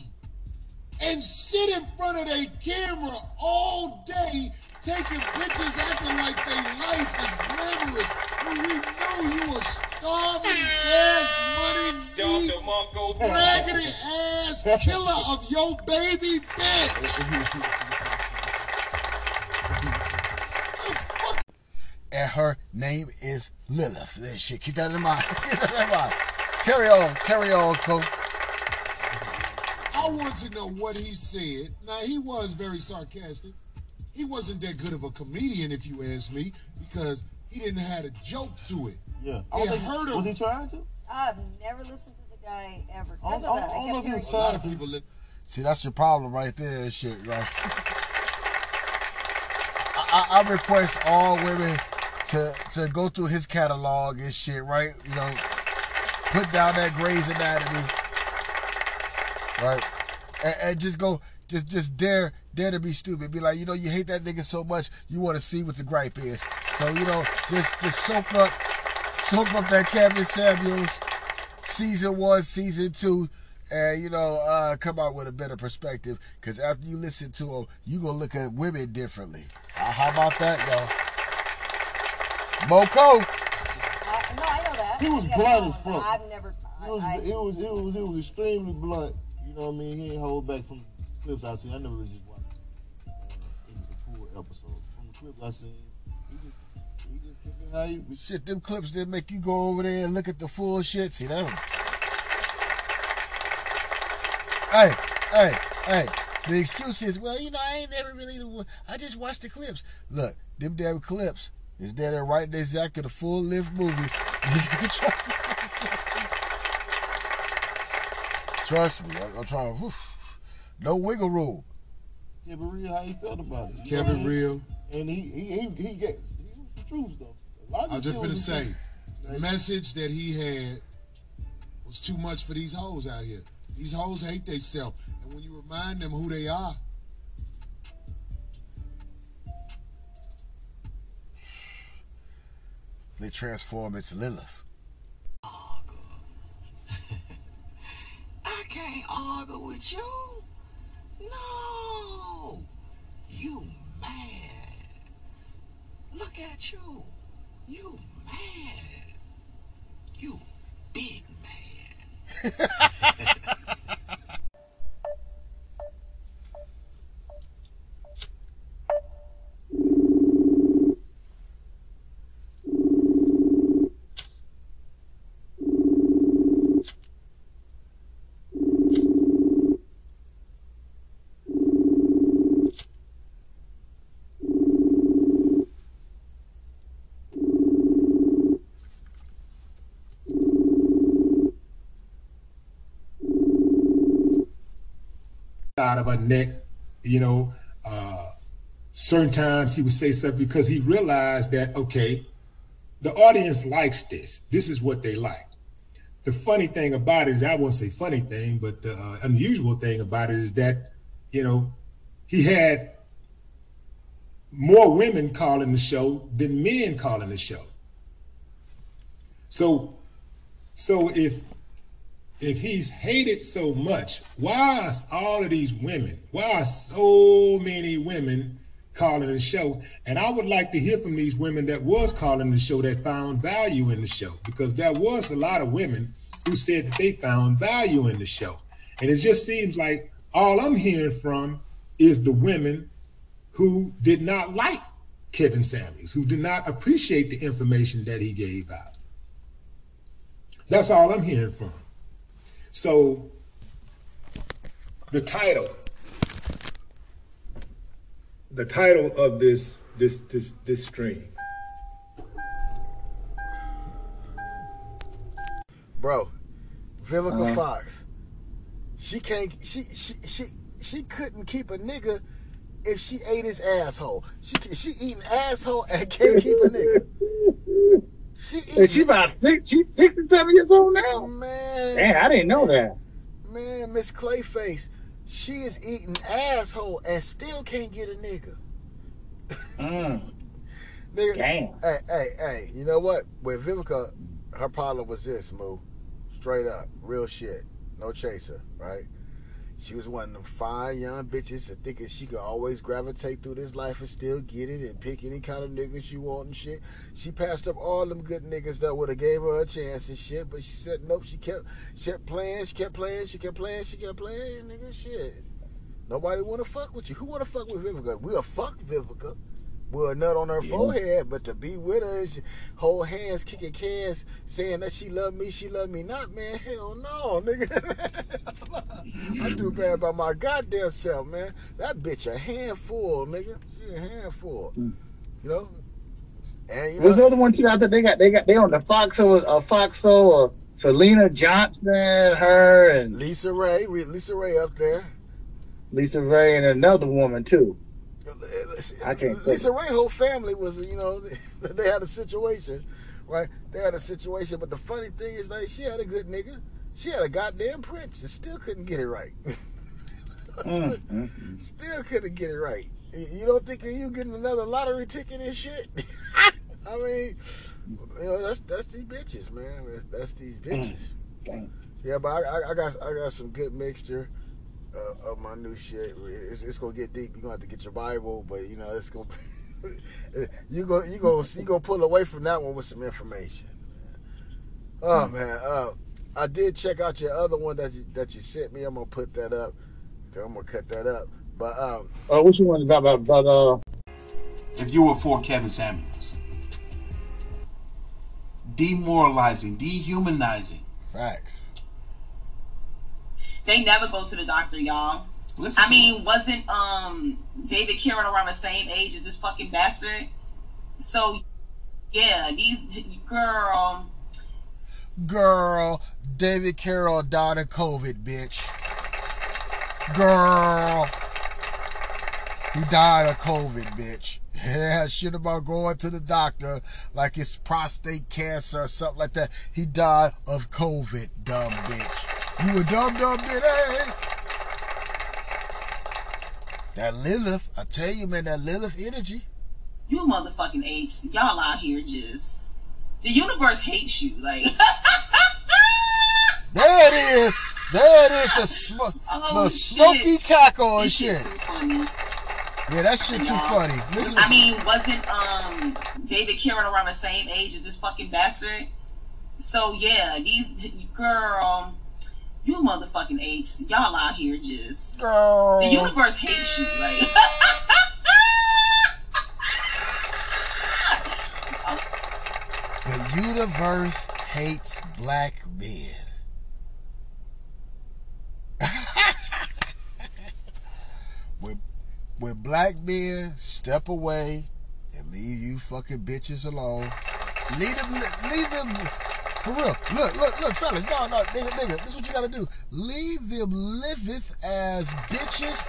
and sit in front of their camera all day taking pictures acting like their life is glamorous when we know you a starving gas money need raggedy ass killer of your baby bitch. [laughs] And her name is Lilith. That shit. Keep that in mind. [laughs] Keep that in mind. Carry on. Carry on, Cole. I want to know what he said. Now he was very sarcastic. He wasn't that good of a comedian, if you ask me, because he didn't have a joke to it. Yeah. I don't it think- hurt him. Was he trying to? I've never listened to the guy ever. I Because don't- of that, I don't I know he was trying to. People li- See, that's your problem right there, shit, right? I, I, I request all women to to go through his catalog and shit, right? You know, put down that Grey's Anatomy, right? And, and just go, just just dare dare to be stupid. Be like, you know, you hate that nigga so much, you want to see what the gripe is. So you know, just just soak up, soak up that Kevin Samuels season one, season two, and you know, uh, come out with a better perspective. Because after you listen to them, you gonna look at women differently. Uh, how about that, y'all? Moko. Uh, no, I know that. He was blunt as fuck. I've never. It was, I, it was, it was, it was extremely blunt. You know what I mean? He ain't hold back from clips I seen. I never really just watched uh, the full episode. From the clips I seen, he just, he just kept how he. Shit, them clips that make you go over there and look at the full shit. See that? One. Hey, hey, hey. The excuse is, well, you know, I ain't never really. I just watched the clips. Look, them damn clips is there there right exactly the full length movie. [laughs] trust, trust, trust me, I'm, I'm trying to. whew. No wiggle room. Kevin Real, how he felt about it. You Kevin know, Real. And he, he, he, he gets he was the truth though. A lot of I was just gonna say, truth. the message that he had was too much for these hoes out here. These hoes hate themselves, and when you remind them who they are, They transform into Lilith. I can't argue with you. No. You mad. Look at you. You mad. You big man. [laughs] neck, you know. Uh, certain times he would say something because he realized that, okay, the audience likes this. This is what they like. The funny thing about it is, I won't say funny thing, but the uh, unusual thing about it is that, you know, he had more women calling the show than men calling the show. So, so if if he's hated so much, why are all of these women? Why are so many women calling the show? And I would like to hear from these women that was calling the show that found value in the show, because there was a lot of women who said that they found value in the show. And it just seems like all I'm hearing from is the women who did not like Kevin Samuels, who did not appreciate the information that he gave out. That's all I'm hearing from. So the title, the title of this this this this stream. Bro, Vivica Uh-huh. Fox. She can't she she she she couldn't keep a nigga if she ate his asshole. She she eating asshole and can't keep a nigga. [laughs] She she about six. She's sixty-seven years old now. Man, Damn, I didn't know that. Man, Miss Clayface, she is eating asshole and still can't get a nigga. Mm. [laughs] Nigga, Damn. Hey, hey, hey. You know what? With Vivica, her problem was this, Moo. Straight up, real shit. No chaser, right? She was one of them fine young bitches that thinking she could always gravitate through this life and still get it and pick any kind of niggas she want and shit. She passed up all them good niggas that would have gave her a chance and shit, but she said nope. She kept, she kept playing, she kept playing, she kept playing, she kept playing, nigga. Shit. Nobody want to fuck with you. Who want to fuck with Vivica? We'll fuck Vivica. We'll nut on her Yeah. forehead, but to be with her, she- hold hands, kicking cans, saying that she love me, she love me not, man. Hell no, nigga. [laughs] I do bad by my goddamn self, man. That bitch a handful, nigga. She a handful. You know? And you What's the other one too? out there? they got they got they on the Foxo uh, Fox Soul uh, Syleena Johnson, her and LisaRaye, we- LisaRaye up there. LisaRaye and another woman too. I can't. LisaRaye whole family was, you know, [laughs] they had a situation, right? They had a situation, but the funny thing is, like, she had a good nigga. She had a goddamn prince and still couldn't get it right. [laughs] Mm, mm, still couldn't get it right. You don't think you getting another lottery ticket and shit? [laughs] I mean, you know, that's that's these bitches, man. That's, that's these bitches. Damn. Yeah, but I, I, I got I got some good mixture uh, of my new shit. It's, it's gonna get deep. You're gonna have to get your Bible, but you know it's gonna [laughs] you go you go you gonna pull away from that one with some information. Oh man, uh, I did check out your other one that you that you sent me. I'm gonna put that up. I'm gonna cut that up. But um, Uh, what you want about about about uh If you were for Kevin Samuels, demoralizing, dehumanizing. Facts. They never go to the doctor, y'all. Listen I mean, wasn't um David Cameron around the same age as this fucking bastard? So yeah, these girl. girl, David Carroll died of COVID, bitch. Girl, he died of COVID, bitch. Yeah, shit about going to the doctor like it's prostate cancer or something like that. He died of COVID, dumb bitch. You a dumb, dumb bitch, eh? That Lilith, I tell you, man, that Lilith energy. You motherfucking apes. Y'all out here just the universe hates you. Like [laughs] There it is. There it is. The, sm- Oh, the smoky cackle and shit. shit. Yeah, that shit too funny. Listen, I mean, wasn't um David Cameron around the same age as this fucking bastard? So yeah, these girl, you motherfucking apes. Y'all out here just the universe hates you. Like [laughs] The universe hates black men. [laughs] when, when black men step away and leave you fucking bitches alone, leave them, leave them, for real. Look, look, look, fellas, no, no, nigga, nigga, this is what you gotta do. Leave them liveth as bitches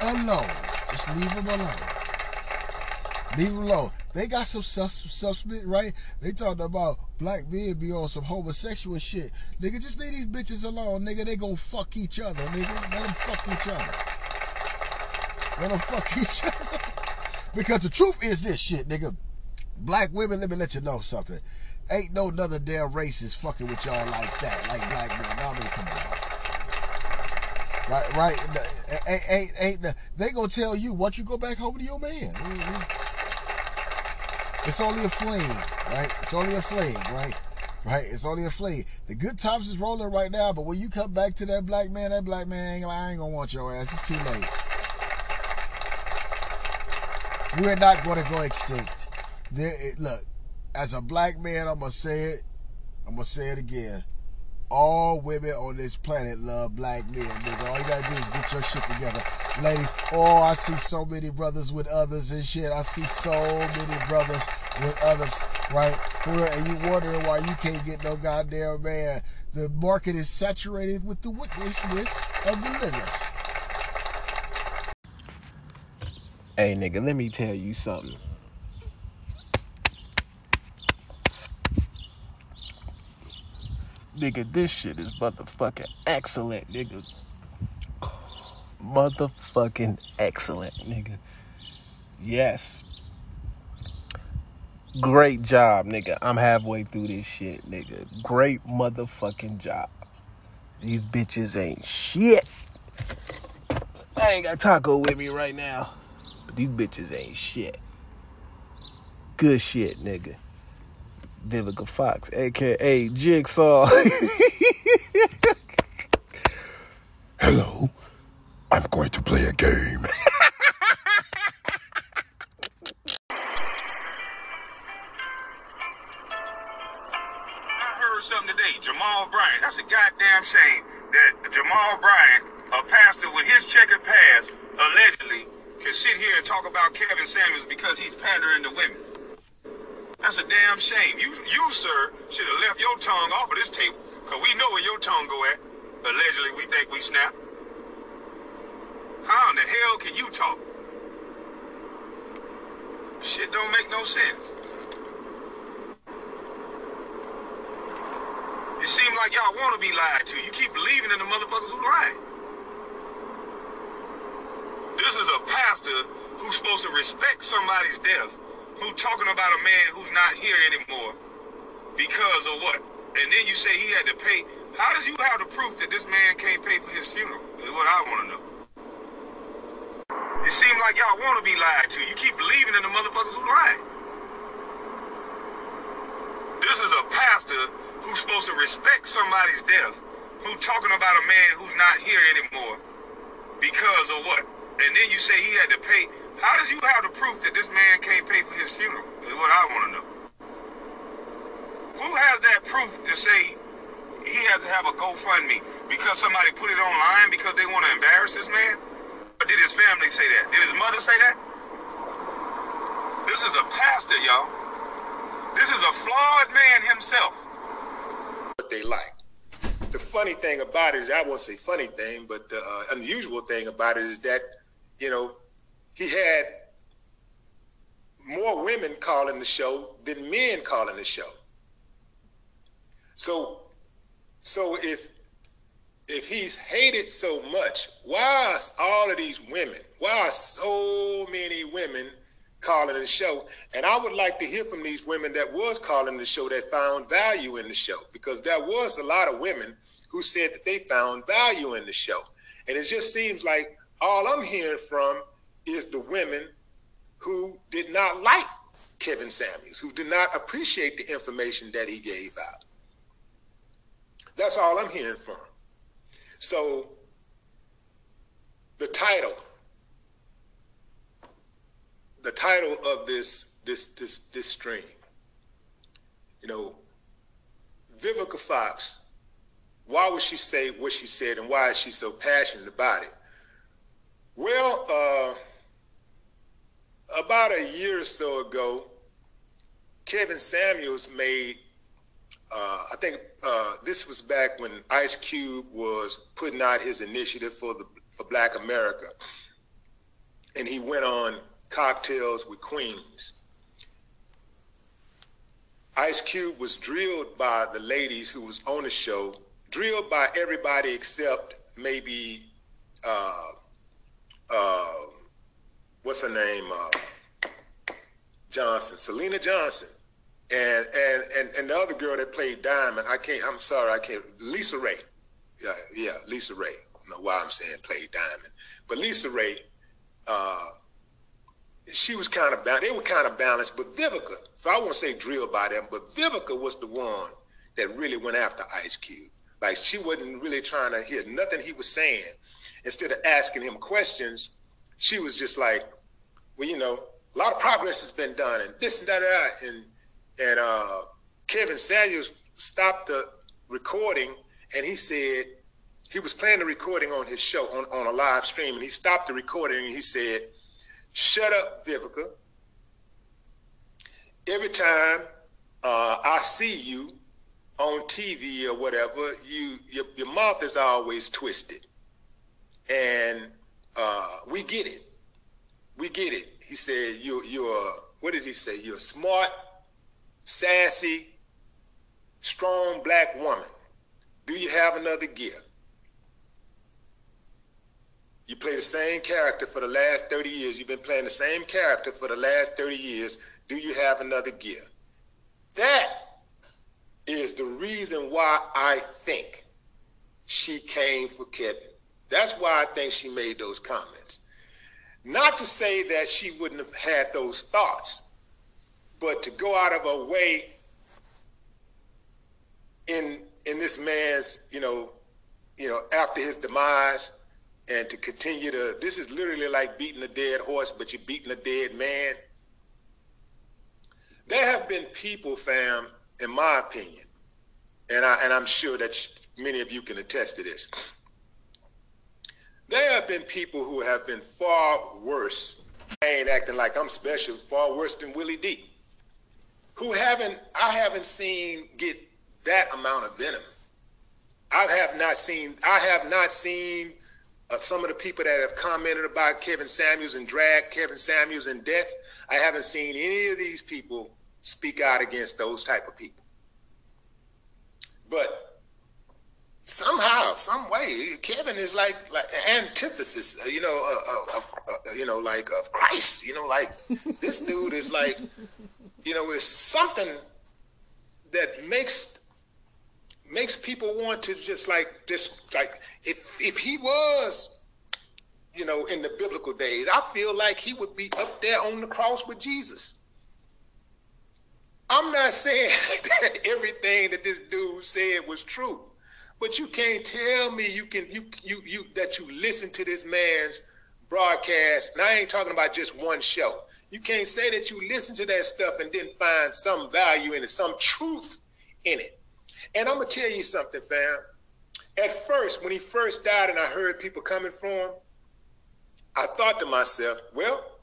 alone. Just leave them alone. Leave them alone. They got some sus- suspect, right? They talking about black men be on some homosexual shit. Nigga, just leave these bitches alone, nigga. They gonna fuck each other, nigga. Let them fuck each other. Let them fuck [laughs] each other. because the truth is this shit, nigga. Black women, let me let you know something. Ain't no another damn racist fucking with y'all like that, like black men. No, I mean, come on. Right, right. Ain't, ain't, ain't, they gonna tell you once you go back home to your man. Mhm. It's only a fling, right? It's only a fling, right? Right? It's only a fling. The good times is rolling right now, but when you come back to that black man, that black man ain't I ain't gonna want your ass. It's too late. We're not gonna go extinct. There, look, as a black man, I'm gonna say it. I'm gonna say it again. All women on this planet love black men, nigga. All you gotta do is get your shit together. Ladies, oh, I see so many brothers with others and shit. I see so many brothers with others, right? For and you wondering why you can't get no goddamn man. The market is saturated with the witnessness of the Lilith. Hey, nigga, let me tell you something. Nigga, this shit is motherfucking excellent, nigga. Motherfucking excellent, nigga. Yes. Great job, nigga. I'm halfway through this shit, nigga. Great motherfucking job. These bitches ain't shit. I ain't got taco with me right now. But these bitches ain't shit. Good shit, nigga. Vivica Fox, aka Jigsaw. Hello. I'm going to play a game. I heard something today. Jamal Bryant. That's a goddamn shame that Jamal Bryant, a pastor with his checkered past, allegedly can sit here and talk about Kevin Samuels because he's pandering to women. That's a damn shame. You, you, sir, should have left your tongue off of this table, cause we know where your tongue go at. Allegedly, we think we snap. How in the hell can you talk? Shit don't make no sense. It seems like y'all want to be lied to. You keep believing in the motherfuckers who lie. This is a pastor who's supposed to respect somebody's death, who talking about a man who's not here anymore because of what? And then you say he had to pay. How does you have the proof that this man can't pay for his funeral? Is what I want to know. It seems like y'all want to be lied to. You keep believing in the motherfuckers who lie. This is a pastor who's supposed to respect somebody's death, who talking about a man who's not here anymore because of what? And then you say he had to pay. How does you have the proof that this man can't pay for his funeral? Is what I want to know. Who has that proof to say he has to have a GoFundMe because somebody put it online because they want to embarrass this man? Or did his family say that? Did his mother say that? This is a pastor, y'all. This is a flawed man himself. what they like. The funny thing about it is, I won't say funny thing, but the uh, unusual thing about it is that, you know, he had more women calling the show than men calling the show. So, so if if he's hated so much, why are all of these women? Why are so many women calling the show? And I would like to hear from these women that was calling the show that found value in the show, because there was a lot of women who said that they found value in the show. And it just seems like all I'm hearing from is the women who did not like Kevin Samuels, who did not appreciate the information that he gave out. That's all I'm hearing from. So the title, the title of this this this this stream, you know, Vivica Fox, why would she say what she said and why is she so passionate about it? Well, uh, about a year or so ago, Kevin Samuels made, uh, I think uh, this was back when Ice Cube was putting out his initiative for the for Black America, and he went on Cocktails with Queens. Ice Cube was drilled by the ladies who was on the show, drilled by everybody except maybe uh, uh, what's her name? Uh, Johnson, Syleena Johnson, and and and and the other girl that played Diamond. I can't. I'm sorry. I can't. LisaRaye. Yeah, yeah, LisaRaye. I don't know why I'm saying played Diamond, but LisaRaye. Uh, she was kind of balanced. They were kind of balanced, but Vivica. So I won't say drilled by them, but Vivica was the one that really went after Ice Cube. Like she wasn't really trying to hear nothing he was saying. Instead of asking him questions, she was just like, well, you know, a lot of progress has been done and this and that, and that. And, and uh, Kevin Samuels stopped the recording and he said, he was playing the recording on his show on, on a live stream and he stopped the recording and he said, shut up, Vivica. Every time uh, I see you on TV or whatever, you your, your mouth is always twisted. And uh, we get it. We get it. He said, you, you're, what did he say? You're a smart, sassy, strong black woman. Do you have another gift? You play the same character for the last 30 years. You've been playing the same character for the last 30 years. Do you have another gear? That is the reason why I think she came for Kevin. That's why I think she made those comments. Not to say that she wouldn't have had those thoughts, but to go out of her way in in this man's, you know, you know, after his demise, and to continue to this is literally like beating a dead horse, but you're beating a dead man. There have been people, fam, in my opinion, and I and I'm sure that many of you can attest to this. There have been people who have been far worse. I ain't acting like I'm special, far worse than Willie D. Who haven't I haven't seen get that amount of venom. I have not seen I have not seen uh, some of the people that have commented about Kevin Samuels and drag Kevin Samuels and death. I haven't seen any of these people speak out against those type of people. But somehow, some way, Kevin is like like antithesis, uh, you know, uh, of, uh, you know, like of Christ. You know, like this dude is like, you know, is something that makes makes people want to just like just like if if he was you know in the biblical days i feel like he would be up there on the cross with jesus i'm not saying [laughs] that everything that this dude said was true but you can't tell me you can you you you that you listen to this man's broadcast and i ain't talking about just one show you can't say that you listen to that stuff and didn't find some value in it some truth in it and I'm gonna tell you something, fam. At first, when he first died, and I heard people coming for him, I thought to myself, well,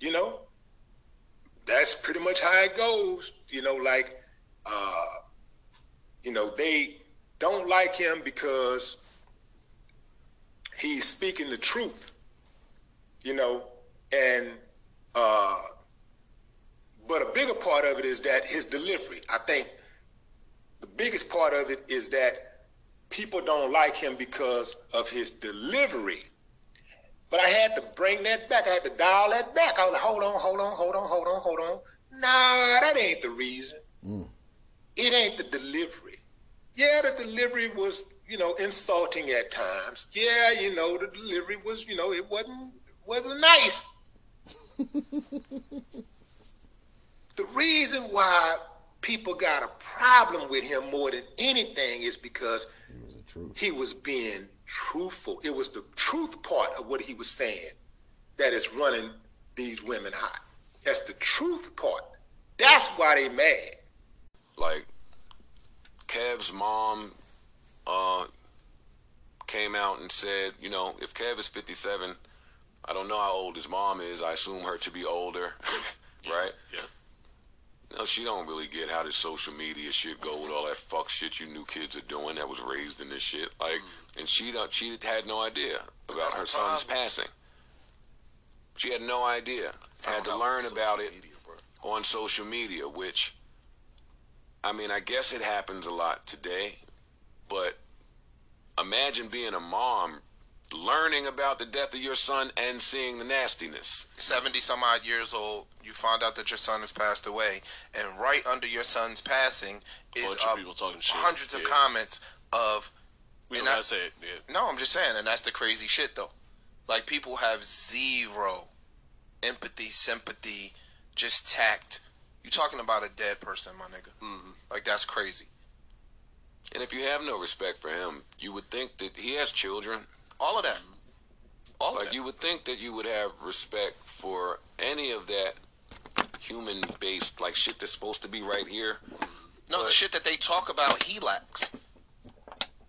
you know, that's pretty much how it goes. You know, like, uh, you know, they don't like him because he's speaking the truth. You know, and uh, but a bigger part of it is that his delivery. I think the biggest part of it is that people don't like him because of his delivery. But I had to bring that back. I had to dial that back. I was like, hold on, hold on, hold on, hold on, hold on. Nah, that ain't the reason. Mm. It ain't the delivery. Yeah, the delivery was, you know, insulting at times. Yeah, you know, the delivery was, you know, it wasn't wasn't nice. [laughs] the reason why people got a problem with him more than anything is because he was being truthful. It was the truth part of what he was saying that is running these women hot. That's the truth part. That's why they mad. Like Kev's mom uh, came out and said, you know, if Kev is 57, I don't know how old his mom is. I assume her to be older, [laughs] right? Yeah. No, she don't really get how this social media shit go with all that fuck shit you new kids are doing that was raised in this shit. Like, and she don't, she had no idea about her son's passing. She had no idea. Had to learn about it on social media, which, I mean, I guess it happens a lot today, but imagine being a mom learning about the death of your son and seeing the nastiness. 70 some odd years old, you find out that your son has passed away, and right under your son's passing is bunch of uh, people talking shit. hundreds of Yeah. comments of. We don't I- gotta say it. Yeah. No, I'm just saying, and that's the crazy shit though. Like people have zero empathy, sympathy, just tact. You talking about a dead person, my nigga? Mm-hmm. Like that's crazy. And if you have no respect for him, you would think that he has children. All of that. All like you would think that you would have respect for any of that human based like shit that's supposed to be right here. No, the shit that they talk about, he lacks.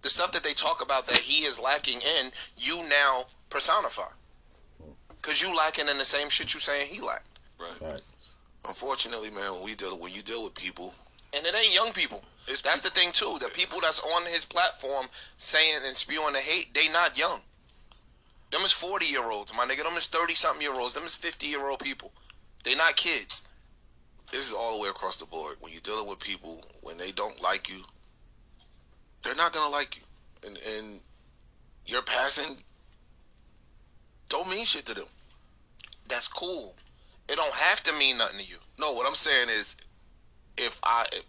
The stuff that they talk about that he is lacking in, you now personify. Cause you lacking in the same shit you saying he lacked. Right. Unfortunately, man, when we deal when you deal with people, And it ain't young people. That's the thing too. The people that's on his platform saying and spewing the hate, they not young. Them is forty year olds, my nigga. Them is thirty something year olds. Them is fifty year old people. They not kids. this is all the way across the board. When you're dealing with people, when they don't like you, they're not gonna like you, and and your passing don't mean shit to them. That's cool. It don't have to mean nothing to you. No, what I'm saying is, if I, if,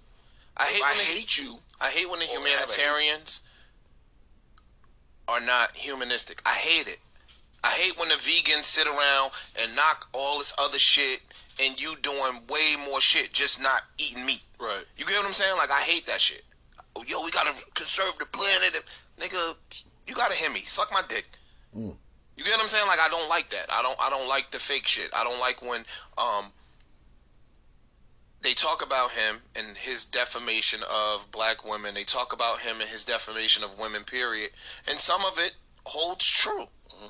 I hate if I when the- hate you. I hate when the Or have a hate. humanitarians are not humanistic. I hate it. I hate when the vegans sit around and knock all this other shit and you doing way more shit just not eating meat. Right. You get what I'm saying? Like I hate that shit. Oh, Yo, we gotta conserve the planet. Nigga, you gotta hear me. Suck my dick. Mm. You get what I'm saying? Like I don't like that. I don't I don't like the fake shit. I don't like when um they talk about him and his defamation of black women. They talk about him and his defamation of women, period. And some of it holds true.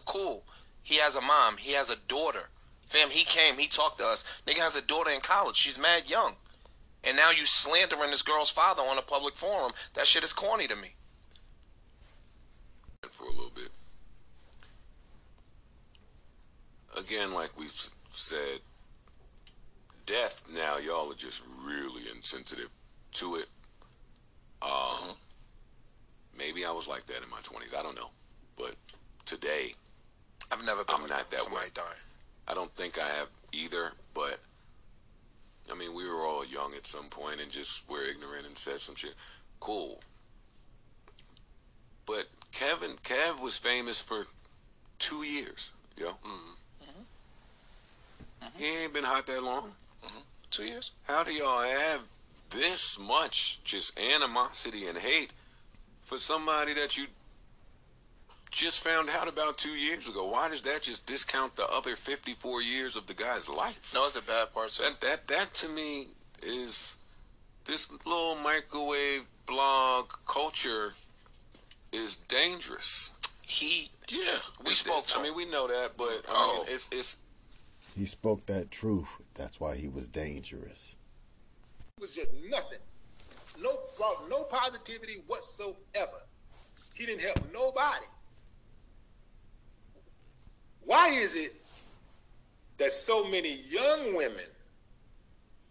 Cool. He has a mom. He has a daughter. Fam, he came. He talked to us. Nigga has a daughter in college. She's mad young. And now you slandering this girl's father on a public forum. That shit is corny to me. for a little bit. Again, like we've said, death now, y'all are just really insensitive to it. Um, maybe I was like that in my 20s. I don't know. But today, I've never been I'm not that way. dying. I don't think I have either, but I mean, we were all young at some point and just were ignorant and said some shit. Cool. But Kevin, Kev was famous for two years, yo. He ain't been hot that long. Mm-hmm. Two years. How do y'all have this much just animosity and hate for somebody that you just found out about two years ago? Why does that just discount the other 54 years of the guy's life? No, it's the bad part. sir. That that that to me is this little microwave blog culture is dangerous. He yeah, we spoke to I mean, we know that, but I Oh. mean, it's it's He spoke that truth. That's why he was dangerous. It was just nothing. No brought no positivity whatsoever. He didn't help nobody. Why is it that so many young women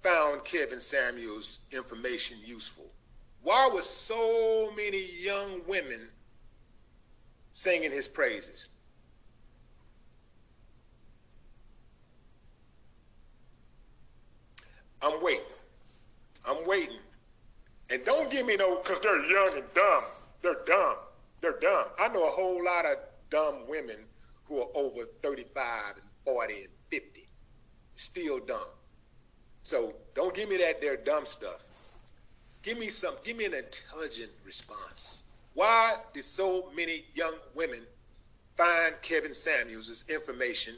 found Kevin Samuels' information useful? Why were so many young women singing his praises? I'm waiting. I'm waiting. And don't give me no, because they're young and dumb. They're dumb. They're dumb. I know a whole lot of dumb women who are over 35 and 40 and 50. Still dumb. So don't give me that they're dumb stuff. Give me some, give me an intelligent response. Why did so many young women find Kevin Samuels' information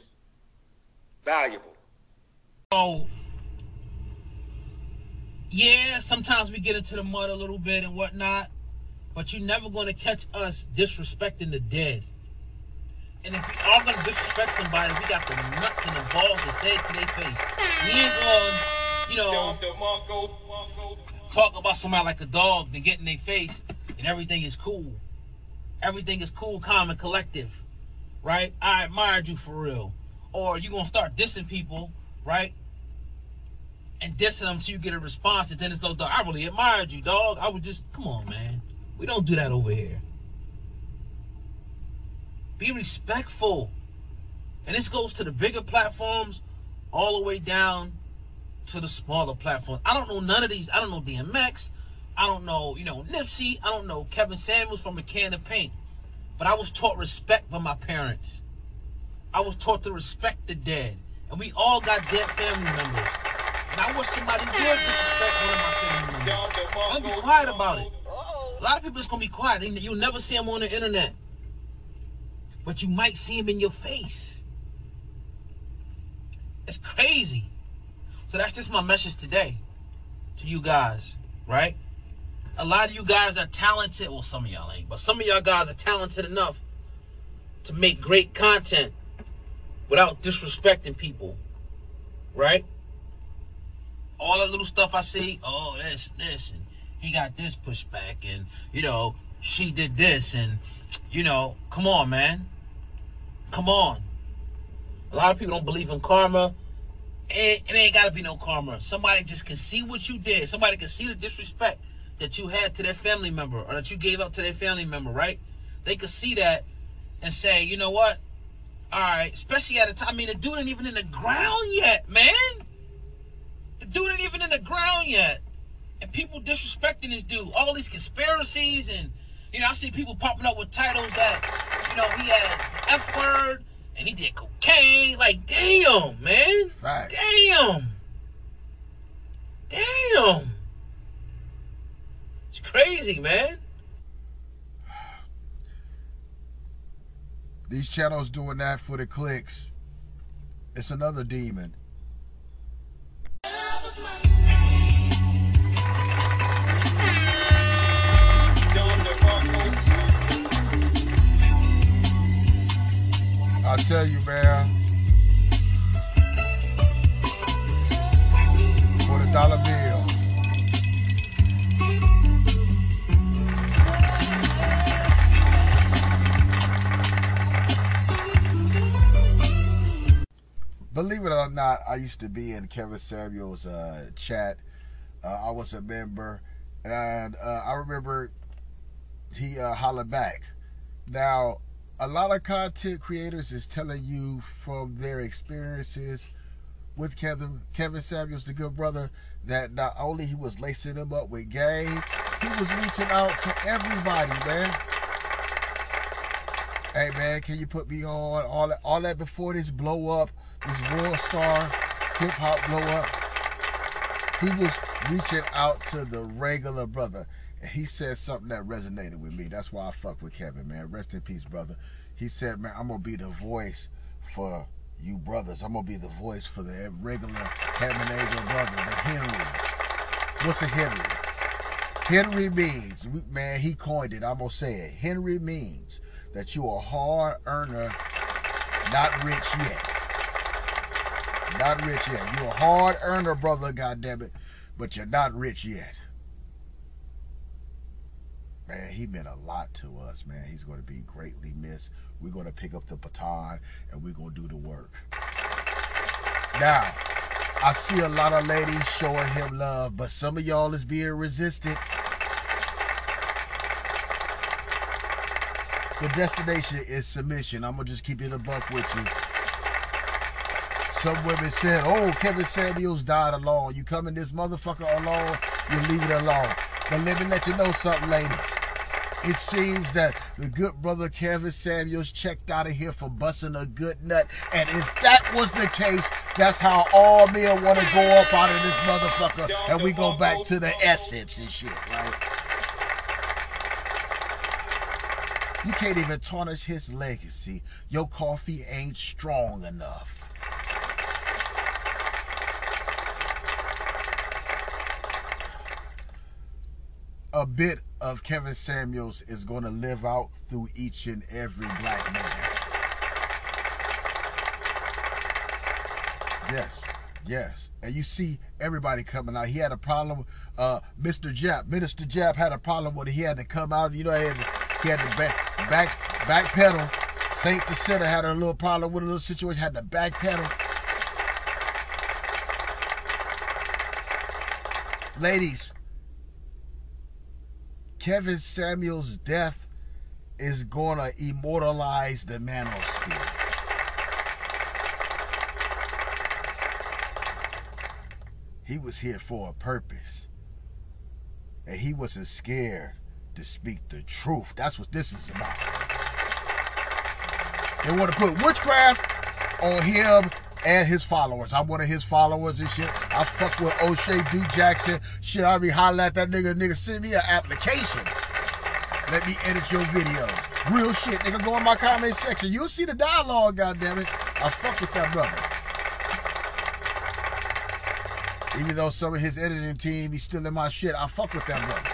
valuable? So, yeah, sometimes we get into the mud a little bit and whatnot, but you're never going to catch us disrespecting the dead. And if we are going to disrespect somebody, we got the nuts and the balls to say it to their face. We ain't going, you know, talk about somebody like a dog and get in their face and everything is cool. Everything is cool, calm, and collective, right? I admired you for real. Or you're going to start dissing people, right? And dissing them until you get a response, and then it's no dog. I really admired you, dog. I was just, come on, man. We don't do that over here. Be respectful. And this goes to the bigger platforms all the way down to the smaller platforms. I don't know none of these. I don't know DMX. I don't know, you know, Nipsey. I don't know Kevin Samuels from a can of paint. But I was taught respect by my parents. I was taught to respect the dead. And we all got dead family members. I wish somebody would disrespect one of my family members. I'm be quiet about it. A lot of people just gonna be quiet. You'll never see them on the internet. But you might see them in your face. It's crazy. So that's just my message today to you guys, right? A lot of you guys are talented. Well, some of y'all ain't, but some of y'all guys are talented enough to make great content without disrespecting people, right? All the little stuff I see, oh, this, this, and he got this pushback, and, you know, she did this, and, you know, come on, man. Come on. A lot of people don't believe in karma. It, it ain't got to be no karma. Somebody just can see what you did. Somebody can see the disrespect that you had to their family member or that you gave up to their family member, right? They could see that and say, you know what? All right, especially at a time. I mean, the dude ain't even in the ground yet, man. Dude ain't even in the ground yet, and people disrespecting this dude. All these conspiracies, and you know, I see people popping up with titles that, you know, he had F word and he did cocaine. Like, damn, man. Right. Damn. Damn. It's crazy, man. These channels doing that for the clicks. It's another demon. I tell you, man. For the dollar bill. Believe it or not, I used to be in Kevin Samuels' uh, chat. Uh, I was a member, and uh, I remember he uh, hollered back. Now, a lot of content creators is telling you from their experiences with Kevin Kevin Samuels, the good brother, that not only he was lacing them up with game, he was reaching out to everybody, man. Hey man, can you put me on all that all that before this blow up, this world star hip hop blow up? He was reaching out to the regular brother. And he said something that resonated with me. That's why I fuck with Kevin, man. Rest in peace, brother. He said, man, I'm gonna be the voice for you brothers. I'm gonna be the voice for the regular Hamanega brother, the Henrys. What's a Henry? Henry means, man, he coined it. I'm gonna say it. Henry means that you are a hard earner, not rich yet. Not rich yet. You're a hard earner, brother, goddammit, but you're not rich yet. Man, he meant a lot to us, man. He's going to be greatly missed. We're going to pick up the baton and we're going to do the work. Now, I see a lot of ladies showing him love, but some of y'all is being resistant. The destination is submission. I'm going to just keep it a buck with you. Some women said, oh, Kevin Samuels died alone. You coming this motherfucker alone, you leave it alone. But let me let you know something, ladies. It seems that the good brother Kevin Samuels checked out of here for busting a good nut. And if that was the case, that's how all men want to go up out of this motherfucker. And we go back to the essence and shit, right? You can't even tarnish his legacy. Your coffee ain't strong enough. A bit of Kevin Samuels is going to live out through each and every black man. Yes, yes. And you see everybody coming out. He had a problem. Uh, Mr. Jap, Minister Jap had a problem when he had to come out. You know, he had to, he had to back back back pedal. Saint the Center had a little problem with a little situation. Had to back pedal. Ladies, Kevin Samuels' death is gonna immortalize the manosphere. He was here for a purpose. And he wasn't scared to speak the truth. That's what this is about. They want to put witchcraft on him and his followers. I'm one of his followers and shit. I fuck with O'Shea D Jackson. Shit, I be hollering at that nigga. Nigga, send me an application. Let me edit your videos. Real shit, nigga. Go in my comment section. You'll see the dialogue, goddammit. I fuck with that brother. Even though some of his editing team, he's still in my shit. I fuck with that brother.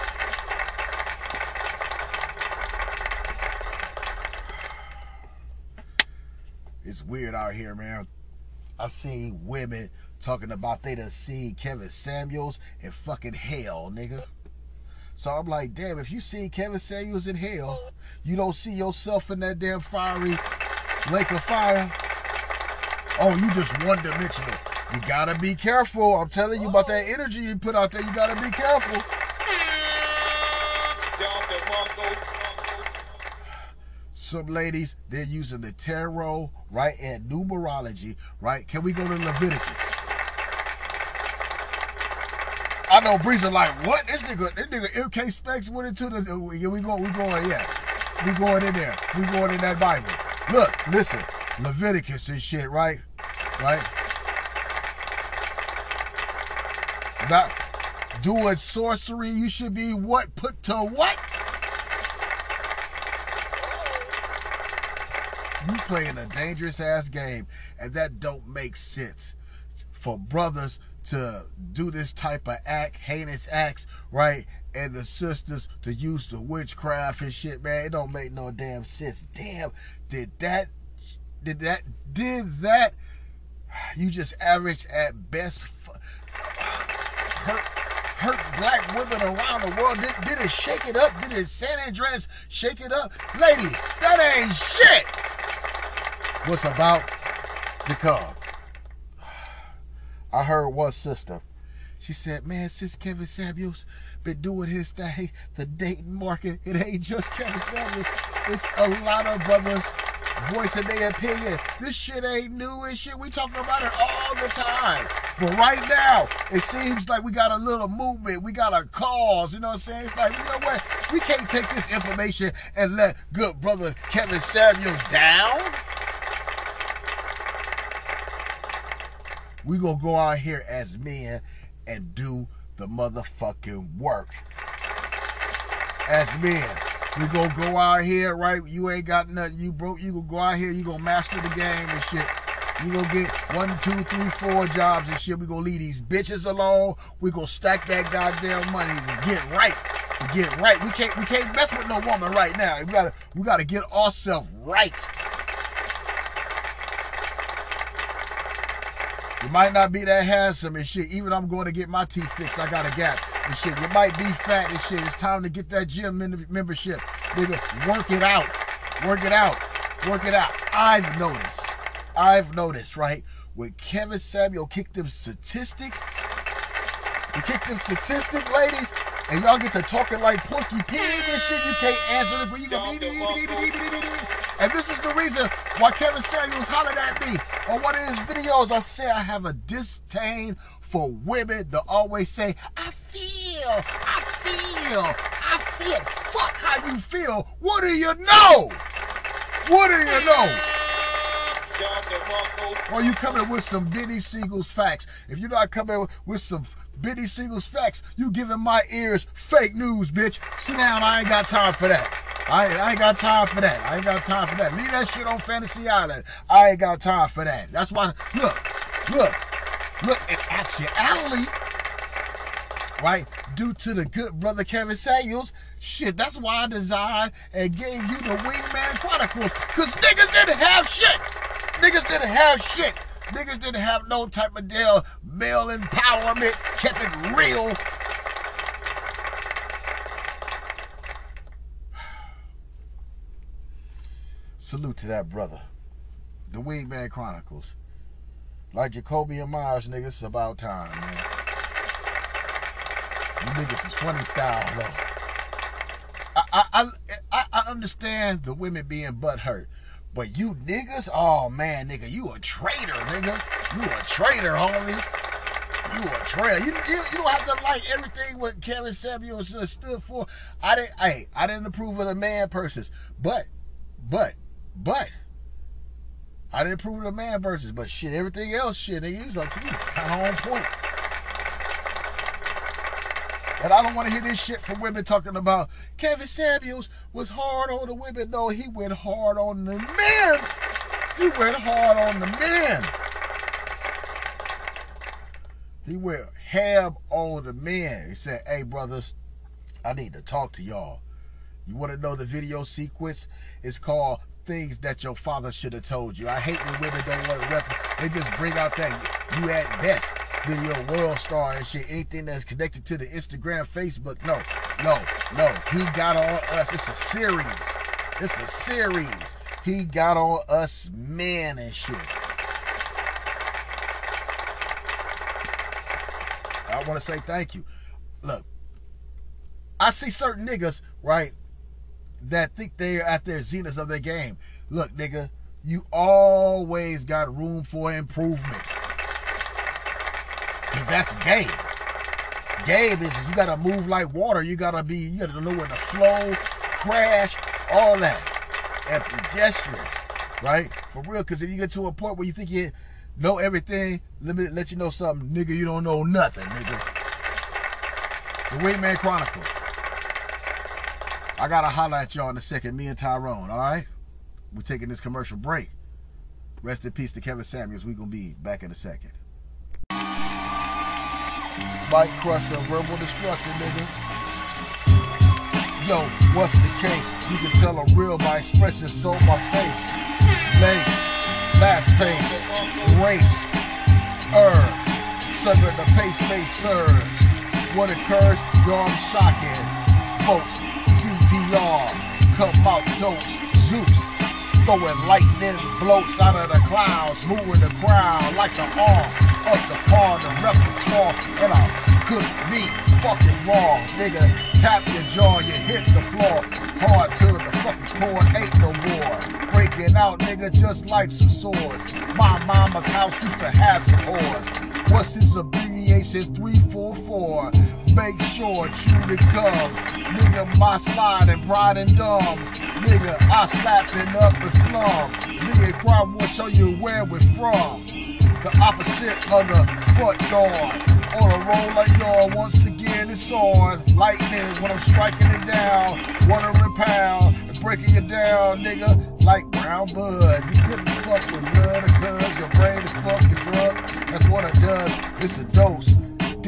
It's weird out here, man. I've seen women talking about they done seen Kevin Samuels in fucking hell, nigga. So I'm like, damn, if you see Kevin Samuels in hell, you don't see yourself in that damn fiery lake of fire. Oh, you just one dimensional. You gotta be careful. I'm telling you about that energy you put out there. You gotta be careful. Some ladies, they're using the tarot, right, and numerology, right? Can we go to Leviticus? I know Breezer like, what? This nigga, this nigga MK Spext went into the oh, yeah, we go we going, yeah. We going in there. We going in that Bible. Look, listen, Leviticus and shit, right? Right? Not doing sorcery, you should be what? Put to what? You playing a dangerous ass game, and that don't make sense for brothers to do this type of act, heinous acts, right? And the sisters to use the witchcraft and shit, man. It don't make no damn sense. Damn, did that, did that, did that? You just average at best. Hurt, hurt black women around the world. Did, did it shake it up? Did it San Andreas shake it up? Ladies, that ain't shit. What's about to come? I heard one sister. She said, man, since Kevin Samuels been doing his thing, the dating market, it ain't just Kevin Samuels. It's a lot of brothers voicing their opinion. This shit ain't new and shit. We talking about it all the time. But right now, it seems like we got a little movement. We got a cause. You know what I'm saying? It's like, you know what? We can't take this information and let good brother Kevin Samuels down. We gonna go out here as men and do the motherfucking work. As men. We gonna go out here, right? You ain't got nothing, you broke, you gonna go out here, you gonna master the game and shit. You gonna get one, two, three, four jobs and shit. We gonna leave these bitches alone. We gonna stack that goddamn money to get right. To get right. We can't we can't mess with no woman right now. We gotta we gotta get ourselves right. You might not be that handsome and shit. Even I'm going to get my teeth fixed. I got a gap and shit. You might be fat and shit. It's time to get that gym membership. Nigga, work it out. Work it out. Work it out. I've noticed. I've noticed, right? When Kevin Samuel kicked them statistics, he kicked them statistics, ladies, and y'all get to talking like Porky Pig and shit. You can't answer the you go And this is the reason why Kevin Samuels hollered at me on one of his videos. I say I have a disdain for women to always say, I feel, I feel, I feel. Fuck how you feel. What do you know? What do you know? Or you coming with some Benny Siegel's facts. If you're not coming with some Benny Siegel's facts, you giving my ears fake news, bitch. Sit down, I ain't got time for that. I ain't, I ain't got time for that. I ain't got time for that. Leave that shit on Fantasy Island. I ain't got time for that. That's why, look, look, look, in actuality, right, due to the good brother Kevin Samuels, shit, that's why I designed and gave you the Wingman Chronicles. Because niggas didn't have shit. Niggas didn't have shit. Niggas didn't have no type of deal, male empowerment, kept it real. Salute to that brother. The Wingman Chronicles. Like Jacoby and Meyers, niggas, it's about time, man. You niggas is funny style, though. I, I, I, I understand the women being butt hurt. But you niggas, oh man, nigga, you a traitor, nigga. You a traitor, homie. You a traitor. You, you, you don't have to like everything what Kevin Samuels stood for. I didn't. Hey, I didn't approve of the man purses, but, but, but. I didn't approve of the man verses, but shit, everything else, shit, nigga, he was like, he was kind of on point. But I don't want to hear this shit from women talking about Kevin Samuels was hard on the women. No, he went hard on the men. He went hard on the men. He went ham on the men. He said, hey, brothers, I need to talk to y'all. You want to know the video sequence? It's called Things That Your Father Should Have Told You. I hate when women don't want to rep. They just bring out that you at best video world star and shit. Anything that's connected to the Instagram, Facebook. No, no, no. He got on us. It's a series. It's a series. He got on us men and shit. I want to say thank you. Look, I see certain niggas, right? that think they're at their zenith of their game. Look, nigga, you always got room for improvement. Cause that's game. Game is you gotta move like water. You gotta be, you gotta know where to flow, crash, all that. And pedestrians, right? For real, cause if you get to a point where you think you know everything, let me let you know something, nigga, you don't know nothing, nigga. The Wingman Chronicles. I gotta at y'all in a second, me and Tyrone, all right? We're taking this commercial break. Rest in peace to Kevin Samuels. We're gonna be back in a second. Bite crusher, verbal destructor, nigga. Yo, what's the case? You can tell I'm real by expression so my face. Lace, last pace, race, er, serving the pace face serves. What occurs? Yo, I'm shocking. Folks, CPR, come out dose, Zeus. Throwing lightning blows out of the clouds, moving the crowd like the arm of the pawn, the repertoire, and I could be fucking raw, nigga. Tap your jaw, you hit the floor, hard to the fucking core, ain't no more. Breaking out, nigga, just like some swords. My mama's house used to have some whores. What's his abbreviation? 344. Make sure, truly come. Nigga, my slide and pride and dumb. Nigga, I slapping up and flum. Nigga, crime will show you where we're from. The opposite of the foot guard. On a roll like y'all, once again it's on. Lightning when I'm striking it down. One pound and breaking it down, nigga, like brown bud. You couldn't fuck with blood because your brain is fucking drug. That's what it does. It's a dose.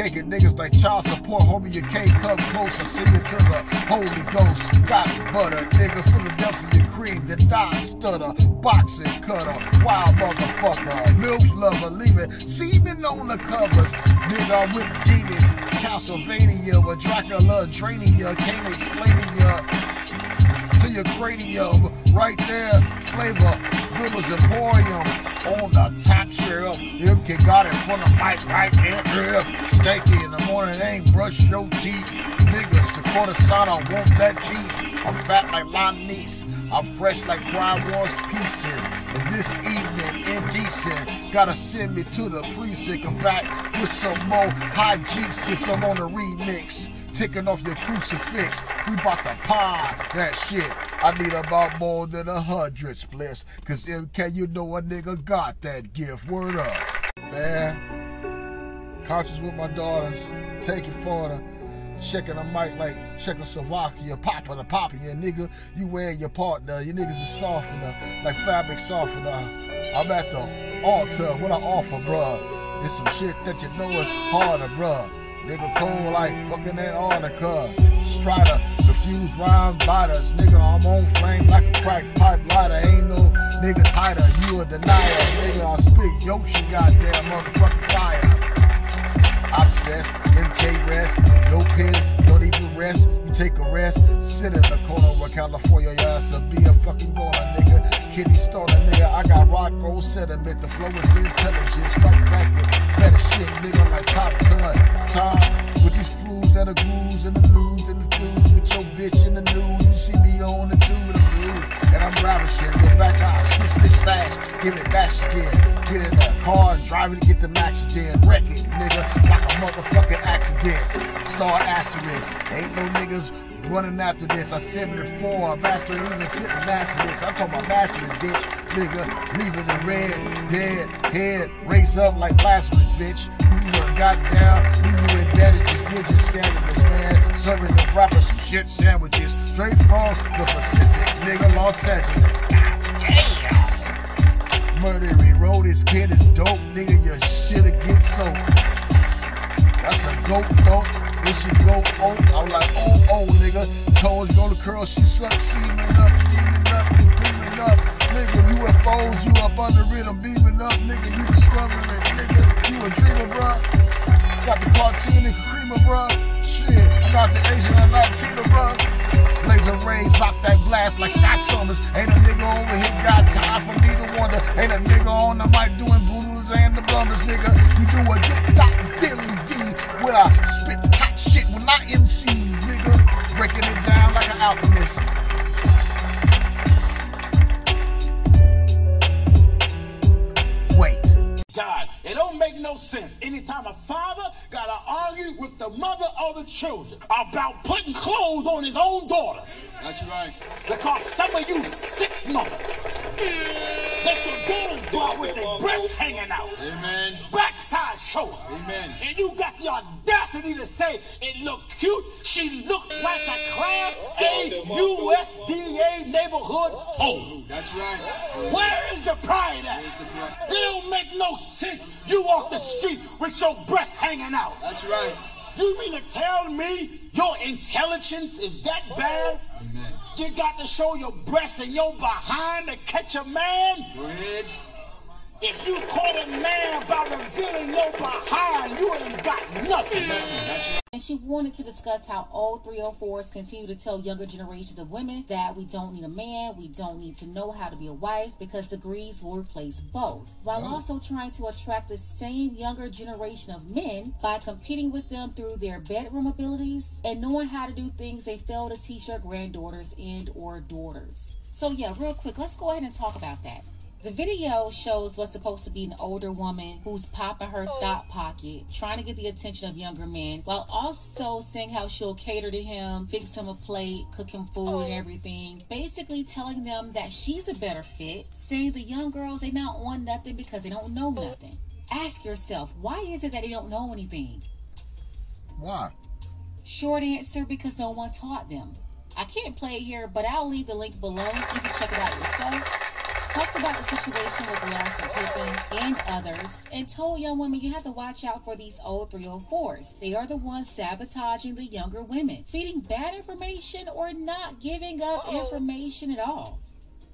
Taking niggas like child support, homie, you can't come close. I see you to the Holy Ghost. Got butter, nigga, Philadelphia cream, the die stutter, boxing cutter, wild motherfucker, milk lover, leaving semen on the covers. Nigga, I'm with demons, Castlevania, with Dracula draining ya, can't explain it to your cranium. Right there, flavor, River's Emporium on the top shelf. MK got it from the mic right there. Stanky in the morning, ain't brush your teeth. Niggas, the I want that piece. I'm fat like my niece. I'm fresh like Cry Wars pieces. And this evening, indecent, gotta send me to the precinct. I'm back with some more high G's since I'm on the remix taking off your crucifix. We bout to pod that shit. I need about more than a hundred splits. Cause MK, you know a nigga got that gift. Word up. Man, conscious with my daughters, taking photo, checking the mic like Czechoslovakia, popping the popping your nigga. You wear your partner, your niggas is softener, like fabric softener. I'm at the altar, what I offer, bruh. It's some shit that you know is harder, bruh. Nigga cold like fucking Antarctica. Strider, refuse rhyme biters. Nigga, I'm on flame like a crack pipe lighter. Ain't no nigga tighter. You a denier. Nigga, I spit yo shit goddamn motherfucking fire. Obsessed, MK rest. No pen, don't even rest. You take a rest. Sit in the corner where California, your ass will be a fucking goner, nigga. Kitty starter, nigga. I got rock gold sediment. The flow is intelligence. Right back with better shit, nigga, like Top Gun. Time with these flues that are grooves and the news and the dudes with your bitch in the news. You see me on the two of the blue, and I'm ravishing. Go back to I switch this stash, give it back again. Get in the car and drive it to get the max again. Wreck it, nigga, like a motherfucking accident. Star asterisk, ain't no niggas running after this. I said it before, master even couldn't master this. I'm my about mastering bitch, nigga, leaving the red, dead, head, raise up like Lazarus, bitch. You done got down, you indebted, just did your scandalous, man. Serving the rappers some shit sandwiches, straight from the Pacific, nigga, Los Angeles. Damn. Murdery road, his kid is dope, nigga, your shit'll get soaked. That's a dope, dope. When she go oh, I'm like, oh, oh, nigga. Toes gonna curl, she suck, seeming up, beaming up, beaming up. Nigga, UFOs, you up under I'm beaming up, nigga. You discovering, nigga. You a dreamer, bruh. Got the cartoon and creamer, bruh. Shit, I got the Asian and Latina, bruh. Laser rays, lock that blast like Scott Summers. Ain't a nigga over here got time for me to wonder. Ain't a nigga on the mic doing boodles and the blunders, nigga. You do a dick dot diddly D when I spit my MCs, nigga. Breaking it down like an alchemist. Wait. God, it don't make no sense. Anytime a father gotta argue with the mother of the children about putting clothes on his own daughters. That's right. Because some of you sick mothers let your daughters go out with their breasts hanging out. Amen. Back showing. Amen. And you got the audacity to say it looked cute. She looked like a class A USDA neighborhood hoe. That's right. Where is the pride at? It don't make no sense. You walk the street with your breasts hanging out. That's right. You mean to tell me your intelligence is that bad? Amen. You got to show your breasts and your behind to catch a man? Go ahead. If you caught a man by revealing your behind, you ain't got nothing. And she wanted to discuss how old 304s continue to tell younger generations of women that we don't need a man, we don't need to know how to be a wife because degrees will replace both, while also trying to attract the same younger generation of men by competing with them through their bedroom abilities and knowing how to do things they fail to teach their granddaughters and or daughters. So yeah, real quick, let's go ahead and talk about that. The video shows what's supposed to be an older woman who's popping her thought pocket, trying to get the attention of younger men, while also saying how she'll cater to him, fix him a plate, cook him food and oh. everything. Basically telling them that she's a better fit, saying the young girls they not on nothing because they don't know nothing. Ask yourself, why is it that they don't know anything? Why? Short answer, because no one taught them. I can't play it here, but I'll leave the link below. You can check it out yourself talked about the situation with Larsa Pippen and others, and told young women you have to watch out for these old 304s. They are the ones sabotaging the younger women, feeding bad information or not giving up information at all.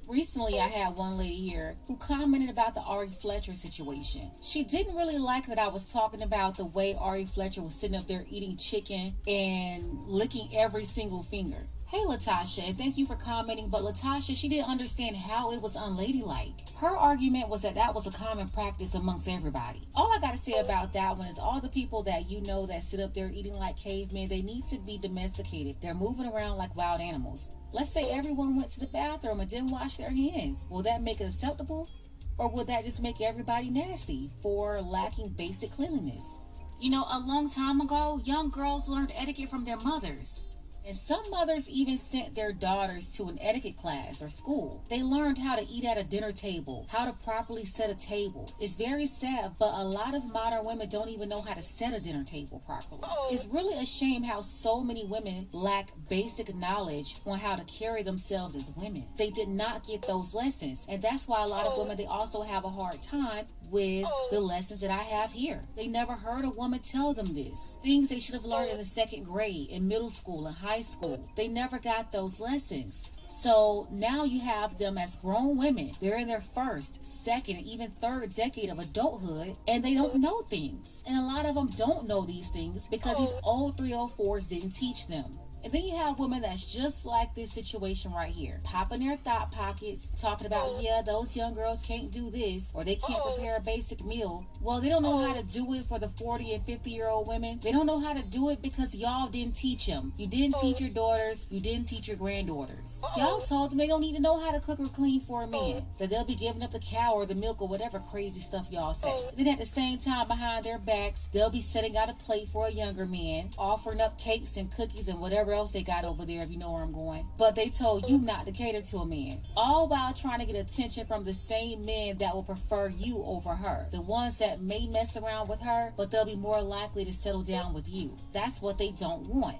Recently, I had one lady here who commented about the Ari Fletcher situation. She didn't really like that I was talking about the way Ari Fletcher was sitting up there eating chicken and licking every single finger. Hey Latasha, and thank you for commenting, but Latasha, she didn't understand how it was unladylike. Her argument was that that was a common practice amongst everybody. All I gotta say about that one is all the people that you know that sit up there eating like cavemen, they need to be domesticated. They're moving around like wild animals. Let's say everyone went to the bathroom and didn't wash their hands. Will that make it acceptable? Or will that just make everybody nasty for lacking basic cleanliness? You know, a long time ago, young girls learned etiquette from their mothers. And some mothers even sent their daughters to an etiquette class or school. They learned how to eat at a dinner table, how to properly set a table. It's very sad, but a lot of modern women don't even know how to set a dinner table properly. Oh. It's really a shame how so many women lack basic knowledge on how to carry themselves as women. They did not get those lessons. And that's why a lot of oh. women, they also have a hard time with oh. the lessons that I have here. They never heard a woman tell them this. Things they should have learned in the oh. second grade, in middle school, in high school. They never got those lessons. So now you have them as grown women. They're in their first, second, and even third decade of adulthood, and they don't know things. And a lot of them don't know these things because these oh. old 304s didn't teach them. And then you have women that's just like this situation right here, popping their thought pockets, talking about, yeah, those young girls can't do this, or they can't prepare a basic meal. Well, they don't know how to do it for the 40 and 50 year old women. They don't know how to do it because y'all didn't teach them. You didn't teach your daughters, you didn't teach your granddaughters. Y'all told them they don't even know how to cook or clean for a man, that they'll be giving up the cow or the milk or whatever crazy stuff y'all say. And then at the same time, behind their backs, they'll be setting out a plate for a younger man, offering up cakes and cookies and whatever else they got over there, if you know where I'm going. But they told you not to cater to a man. All while trying to get attention from the same men that will prefer you over her. The ones that may mess around with her, but they'll be more likely to settle down with you. That's what they don't want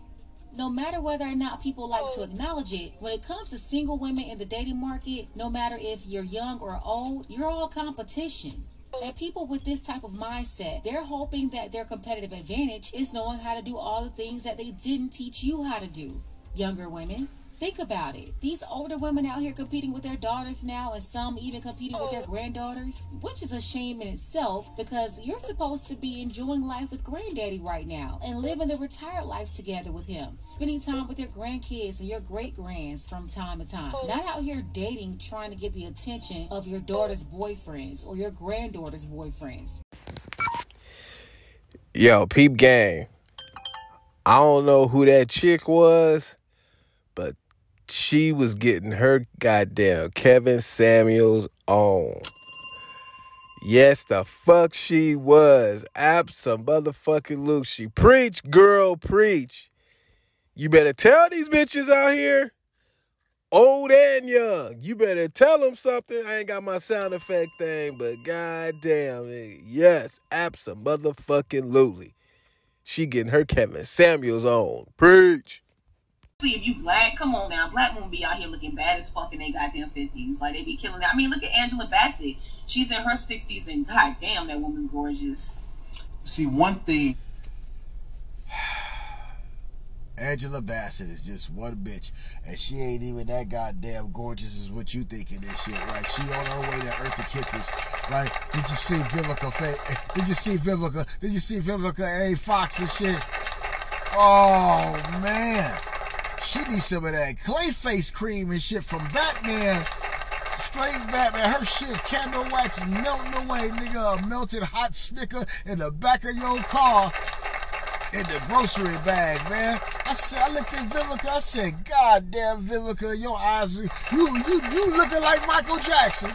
no matter whether or not people like to acknowledge it, when it comes to single women in the dating market, no matter if you're young or old, you're all competition. And people with this type of mindset, they're hoping that their competitive advantage is knowing how to do all the things that they didn't teach you how to do. Younger women, think about it. These older women out here competing with their daughters now, and some even competing with their oh. granddaughters, which is a shame in itself because you're supposed to be enjoying life with granddaddy right now and living the retired life together with him, spending time with your grandkids and your great grands from time to time. Oh. Not out here dating, trying to get the attention of your daughter's boyfriends or your granddaughter's boyfriends. Yo, peep gang. I don't know who that chick was, but she was getting her goddamn Kevin Samuels on. Yes, the fuck she was. Absa motherfucking Luke. She preach, girl, preach. You better tell these bitches out here, old and young. You better tell them something. I ain't got my sound effect thing, but goddamn, yes, Absa motherfucking Luli. She getting her Kevin Samuels on. Preach. See if you black, come on now. Black women be out here looking bad as fuck in their goddamn fifties. Like they be killing it. I mean, look at Angela Bassett. She's in her sixties and goddamn that woman gorgeous. See, one thing [sighs] Angela Bassett is just one bitch, and she ain't even that goddamn gorgeous as what you thinking this shit, right? She on her way to Eartha Kittredge, right? Did you see Vivica? Fa- Did you see Vivica? Did you see Vivica A. Fox and shit? Oh man, she needs some of that Clayface cream and shit from Batman. Straight Batman, her shit candle wax melting away, nigga. A melted hot snicker in the back of your car in the grocery bag, man. I said, I looked at Vivica. I said, God damn, Vivica, your eyes, you you you looking like Michael Jackson.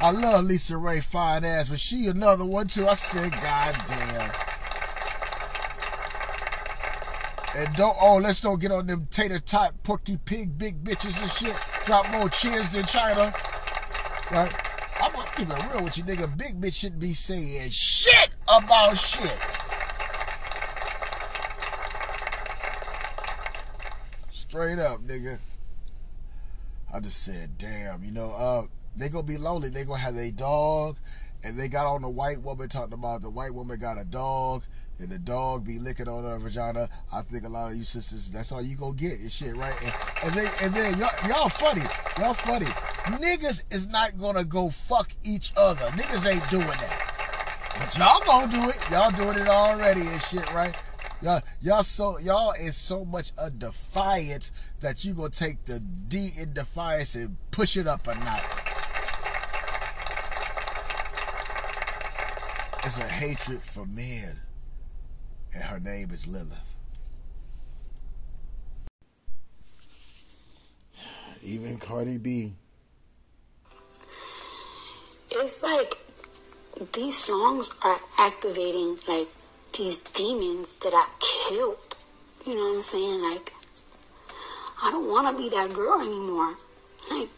I love LisaRaye fine ass, but she another one too. I said, God damn. And don't oh, let's don't get on them tater tot porky pig big bitches and shit. Got more chins than China. Right? I'm gonna keep it real with you, nigga. Big bitch shouldn't be saying shit about shit. Straight up, nigga. I just said, damn, you know, uh, they gonna be lonely. They gonna have a dog, and they got on the white woman talking about the white woman got a dog, and the dog be licking on her vagina. I think a lot of you sisters, that's all you gonna get is shit, right? And, and then, and then y'all, y'all funny, y'all funny. Niggas is not gonna go fuck each other. Niggas ain't doing that. But y'all gonna do it. Y'all doing it already and shit, right? Y'all, y'all so y'all is so much a defiance that you gonna take the D in defiance and push it up a notch. It's a hatred for men, and her name is Lilith. Even Cardi B. It's like these songs are activating like these demons that I killed. You know what I'm saying? Like, I don't want to be that girl anymore. Like,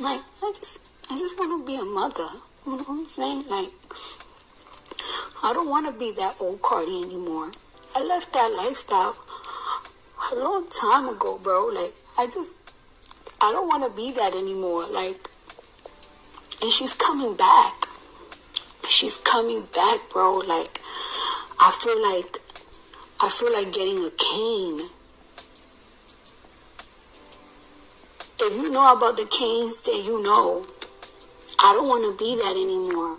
like I just, I just want to be a mother. You know what I'm saying? Like, I don't want to be that old Cardi anymore. I left that lifestyle a long time ago, bro. Like, I just, I don't want to be that anymore. Like, and she's coming back. She's coming back, bro. Like, I feel like I feel like getting a cane. If you know about the canes, then you know. I don't want to be that anymore.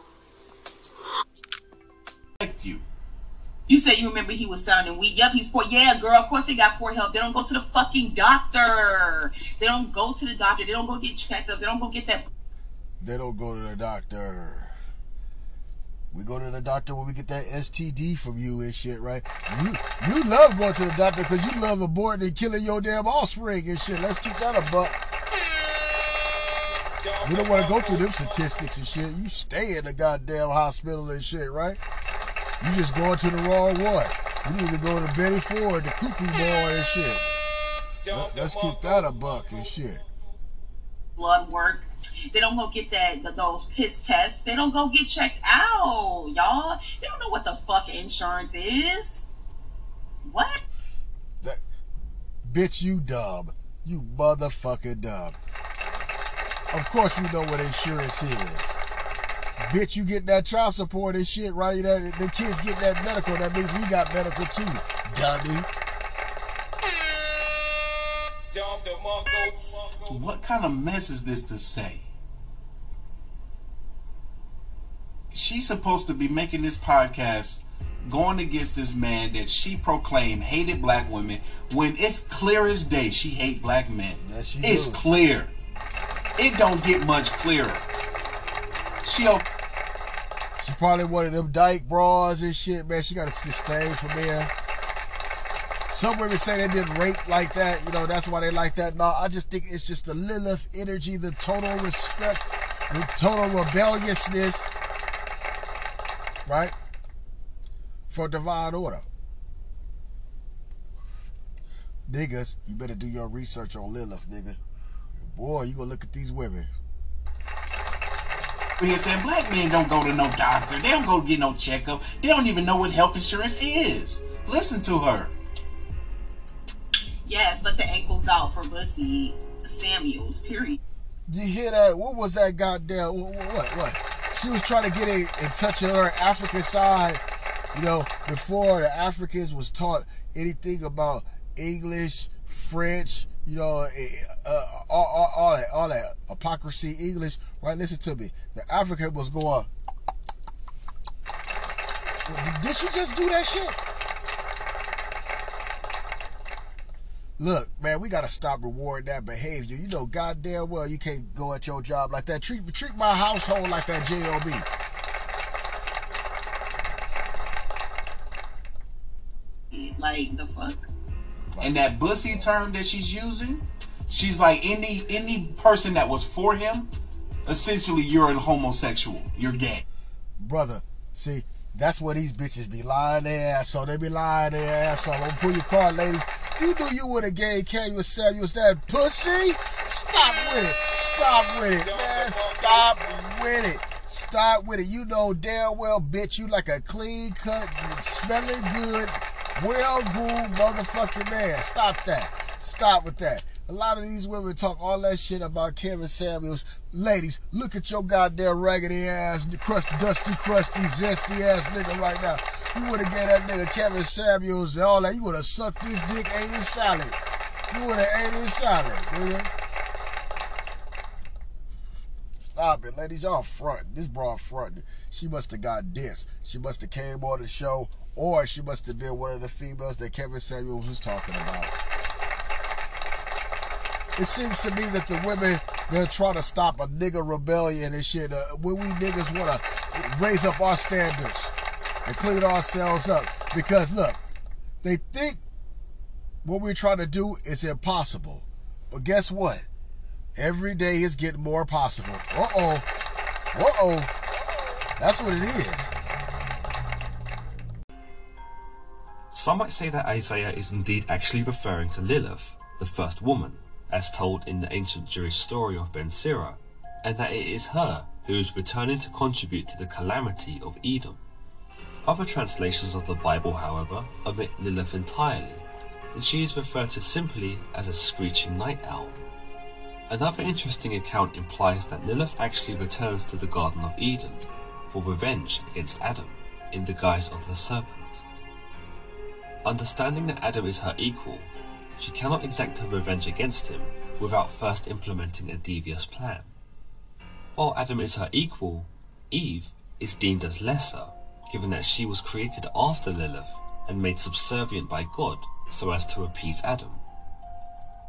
You said you remember he was sounding weak. Yep, he's poor. Yeah, girl, of course they got poor health. They don't go to the fucking doctor. They don't go to the doctor. They don't go get checked up. They don't go get that. They don't go to the doctor. We go to the doctor when we get that STD from you and shit, right? You you love going to the doctor because you love aborting and killing your damn offspring and shit. Let's keep that a buck. We don't want to go through them statistics and shit. You stay in the goddamn hospital and shit, right? You just going to the wrong one. You need to go to Betty Ford, the cuckoo boy and shit. Let, let's keep that a buck and shit. blood work. They don't go get that those piss tests. They don't go get checked out, y'all. They don't know what the fuck insurance is. What? That bitch, you dumb. You motherfucking dumb. Of course we know what insurance is. Bitch, you get that child support and shit, right? That the kids get that medical. That means we got medical too, dummy. What kind of mess is this to say? She's supposed to be making this podcast going against this man that she proclaimed hated black women when it's clear as day she hate black men. she it's do. clear. It don't get much clearer. She She probably one of them dyke bras and shit, man. She got a sustain for there. Some women say they've been raped like that, you know, that's why they like that. No, I just think it's just the Lilith energy, the total respect the total rebelliousness, right? For divine order. Niggas, you better do your research on Lilith, nigga. Boy, you gonna look at these women. We here saying black men don't go to no doctor. They don't go get no checkup. They don't even know what health insurance is. Listen to her. Yes, but the ankles out for Bussy Samuels. Period. You hear that? What was that goddamn? What? What? what? She was trying to get in, in touch with her African side. You know, before the Africans was taught anything about English, French, you know, uh, all, all, all, that, all that hypocrisy English. Right? Listen to me. The African was going. Did she just do that shit? Look, man, we gotta stop rewarding that behavior. You know, goddamn well you can't go at your job like that. Treat treat my household like that job. Like the fuck. And that bussy term that she's using, she's like any any person that was for him, essentially you're a homosexual. You're gay. Brother, see, that's where these bitches be lying their ass off. They be lying their ass off. Don't pull your card, ladies. You knew you were have gave Kevin Samuels that pussy? Stop with it. Stop with it, man. Stop with it. Stop with it. You know damn well, bitch, you like a clean cut, smelling good, well groomed motherfucking man. Stop that. Stop with that. A lot of these women talk all that shit about Kevin Samuels. Ladies, look at your goddamn raggedy ass, crusty, dusty, crusty, zesty ass nigga right now. You would have gave that nigga Kevin Samuels and all that. You would have sucked this dick, ate his salad. You would have ate his salad, nigga. Stop it, ladies. Y'all front. This broad front. She must have got this. She must have came on the show, or she must have been one of the females that Kevin Samuels was talking about. It seems to me that the women they're trying to stop a nigga rebellion and shit. Uh, when we niggas want to raise up our standards and clean ourselves up, because look, they think what we're trying to do is impossible. But guess what? Every day is getting more possible. Uh oh. Uh oh. That's what it is. Some might say that Isaiah is indeed actually referring to Lilith, the first woman, as told in the ancient Jewish story of Ben Sira, and that it is her who is returning to contribute to the calamity of Edom. Other translations of the Bible, however, omit Lilith entirely, and she is referred to simply as a screeching night owl. Another interesting account implies that Lilith actually returns to the Garden of Eden for revenge against Adam in the guise of the serpent. Understanding that Adam is her equal, she cannot exact her revenge against him without first implementing a devious plan. While Adam is her equal, Eve is deemed as lesser, given that she was created after Lilith and made subservient by God so as to appease Adam.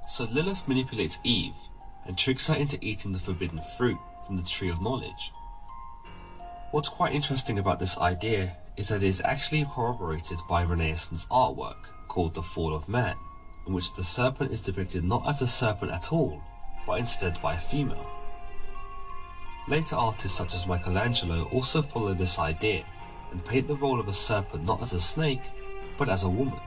So Lilith manipulates Eve and tricks her into eating the forbidden fruit from the tree of knowledge. What's quite interesting about this idea is that it is actually corroborated by Renaissance artwork called The Fall of Man, in which the serpent is depicted not as a serpent at all, but instead by a female. Later artists such as Michelangelo also follow this idea and paint the role of a serpent not as a snake, but as a woman.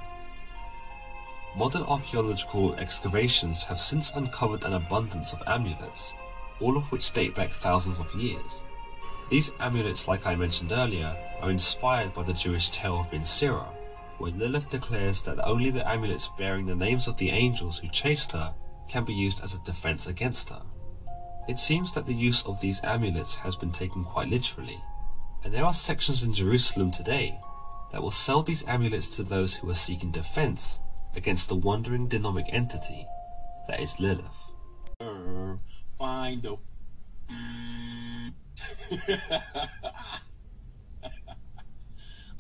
Modern archaeological excavations have since uncovered an abundance of amulets, all of which date back thousands of years. These amulets, like I mentioned earlier, are inspired by the Jewish tale of Ben Sira, where Lilith declares that only the amulets bearing the names of the angels who chased her can be used as a defense against her. It seems that the use of these amulets has been taken quite literally, and there are sections in Jerusalem today that will sell these amulets to those who are seeking defense against the wandering demonic entity that is Lilith. Find a. [laughs]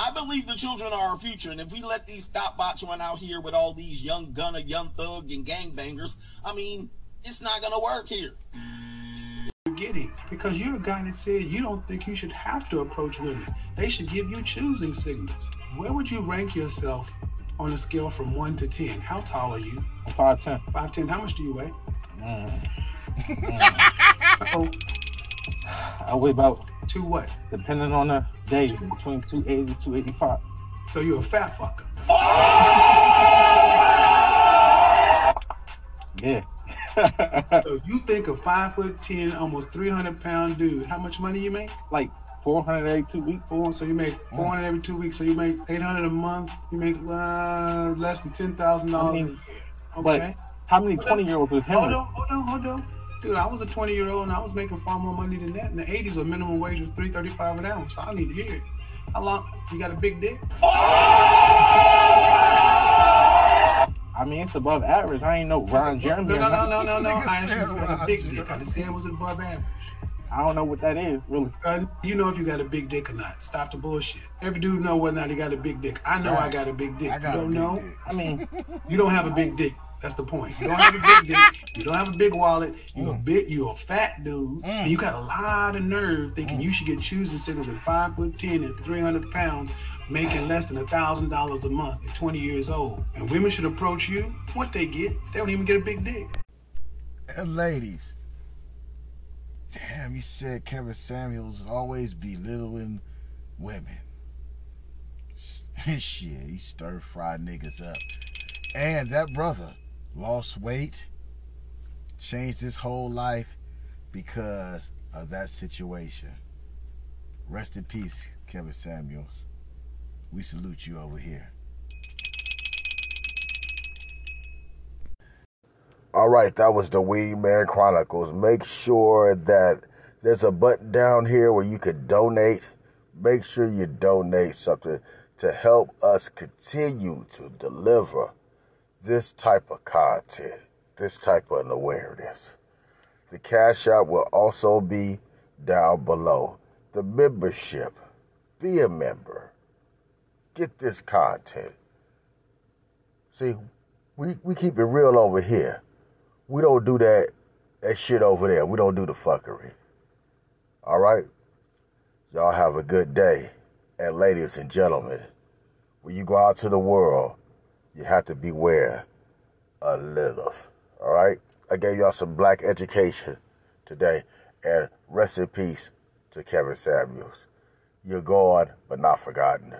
I believe the children are our future, and if we let these stopbots run out here with all these young Gunna, young thug, and gangbangers, I mean, it's not gonna work here. Getting because you're a guy that said you don't think you should have to approach women. They should give you choosing signals. Where would you rank yourself on a scale from one to ten? How tall are you? Five ten. Five ten. How much do you weigh? Mm. [laughs] oh, I weigh about two what? Depending on the day, between 280 to 285. So you're a fat fucker. Yeah. [laughs] so you think a five foot ten, almost three hundred pound dude, how much money you make? Like four hundred every two weeks. Four, so you make four hundred every two weeks. So you make eight hundred a month. You make uh, less than ten thousand I dollars. mean, But how many 20 year olds was him? Hold on, hold on, hold on. Dude, I was a 20 year old and I was making far more money than that. In the 80s, where minimum wage was 3.35 an hour. So I need to hear it. How long? You got a big dick? I mean, it's above average. I ain't no Ron Jeremy. No, no, no, no, no, no. I asked you if you got a big dick. I just said it was above average. I don't know what that is, really. Uh, you know if you got a big dick or not. Stop the bullshit. Every dude know whether or not he got a big dick. I know I got a big dick. I got you don't big know? dick. I mean, you don't have a big dick. That's the point. You don't have a big dick. You don't have a big wallet. You a mm. big. You a fat dude, and mm. you got a lot of nerve thinking mm. you should get choosing signals at five foot ten and three hundred pounds, making less than a thousand dollars a month at twenty years old. And women should approach you. What they get? They don't even get a big dick. And ladies, damn, you said Kevin Samuels always belittling women. [laughs] Shit, he stir fry niggas up. And that brother lost weight, changed his whole life because of that situation. Rest in peace, Kevin Samuels. We salute you over here. All right, that was the Wingman Chronicles. Make sure that there's a button down here where you could donate. Make sure you donate something to help us continue to deliver this type of content, this type of awareness. The cash out will also be down below. The membership, be a member. Get this content. See, we, we keep it real over here. We don't do that that shit over there. We don't do the fuckery. All right? Y'all have a good day. And ladies and gentlemen, when you go out to the world, you have to beware a Lilith. All right? I gave y'all some black education today. And rest in peace to Kevin Samuels. You're gone, but not forgotten.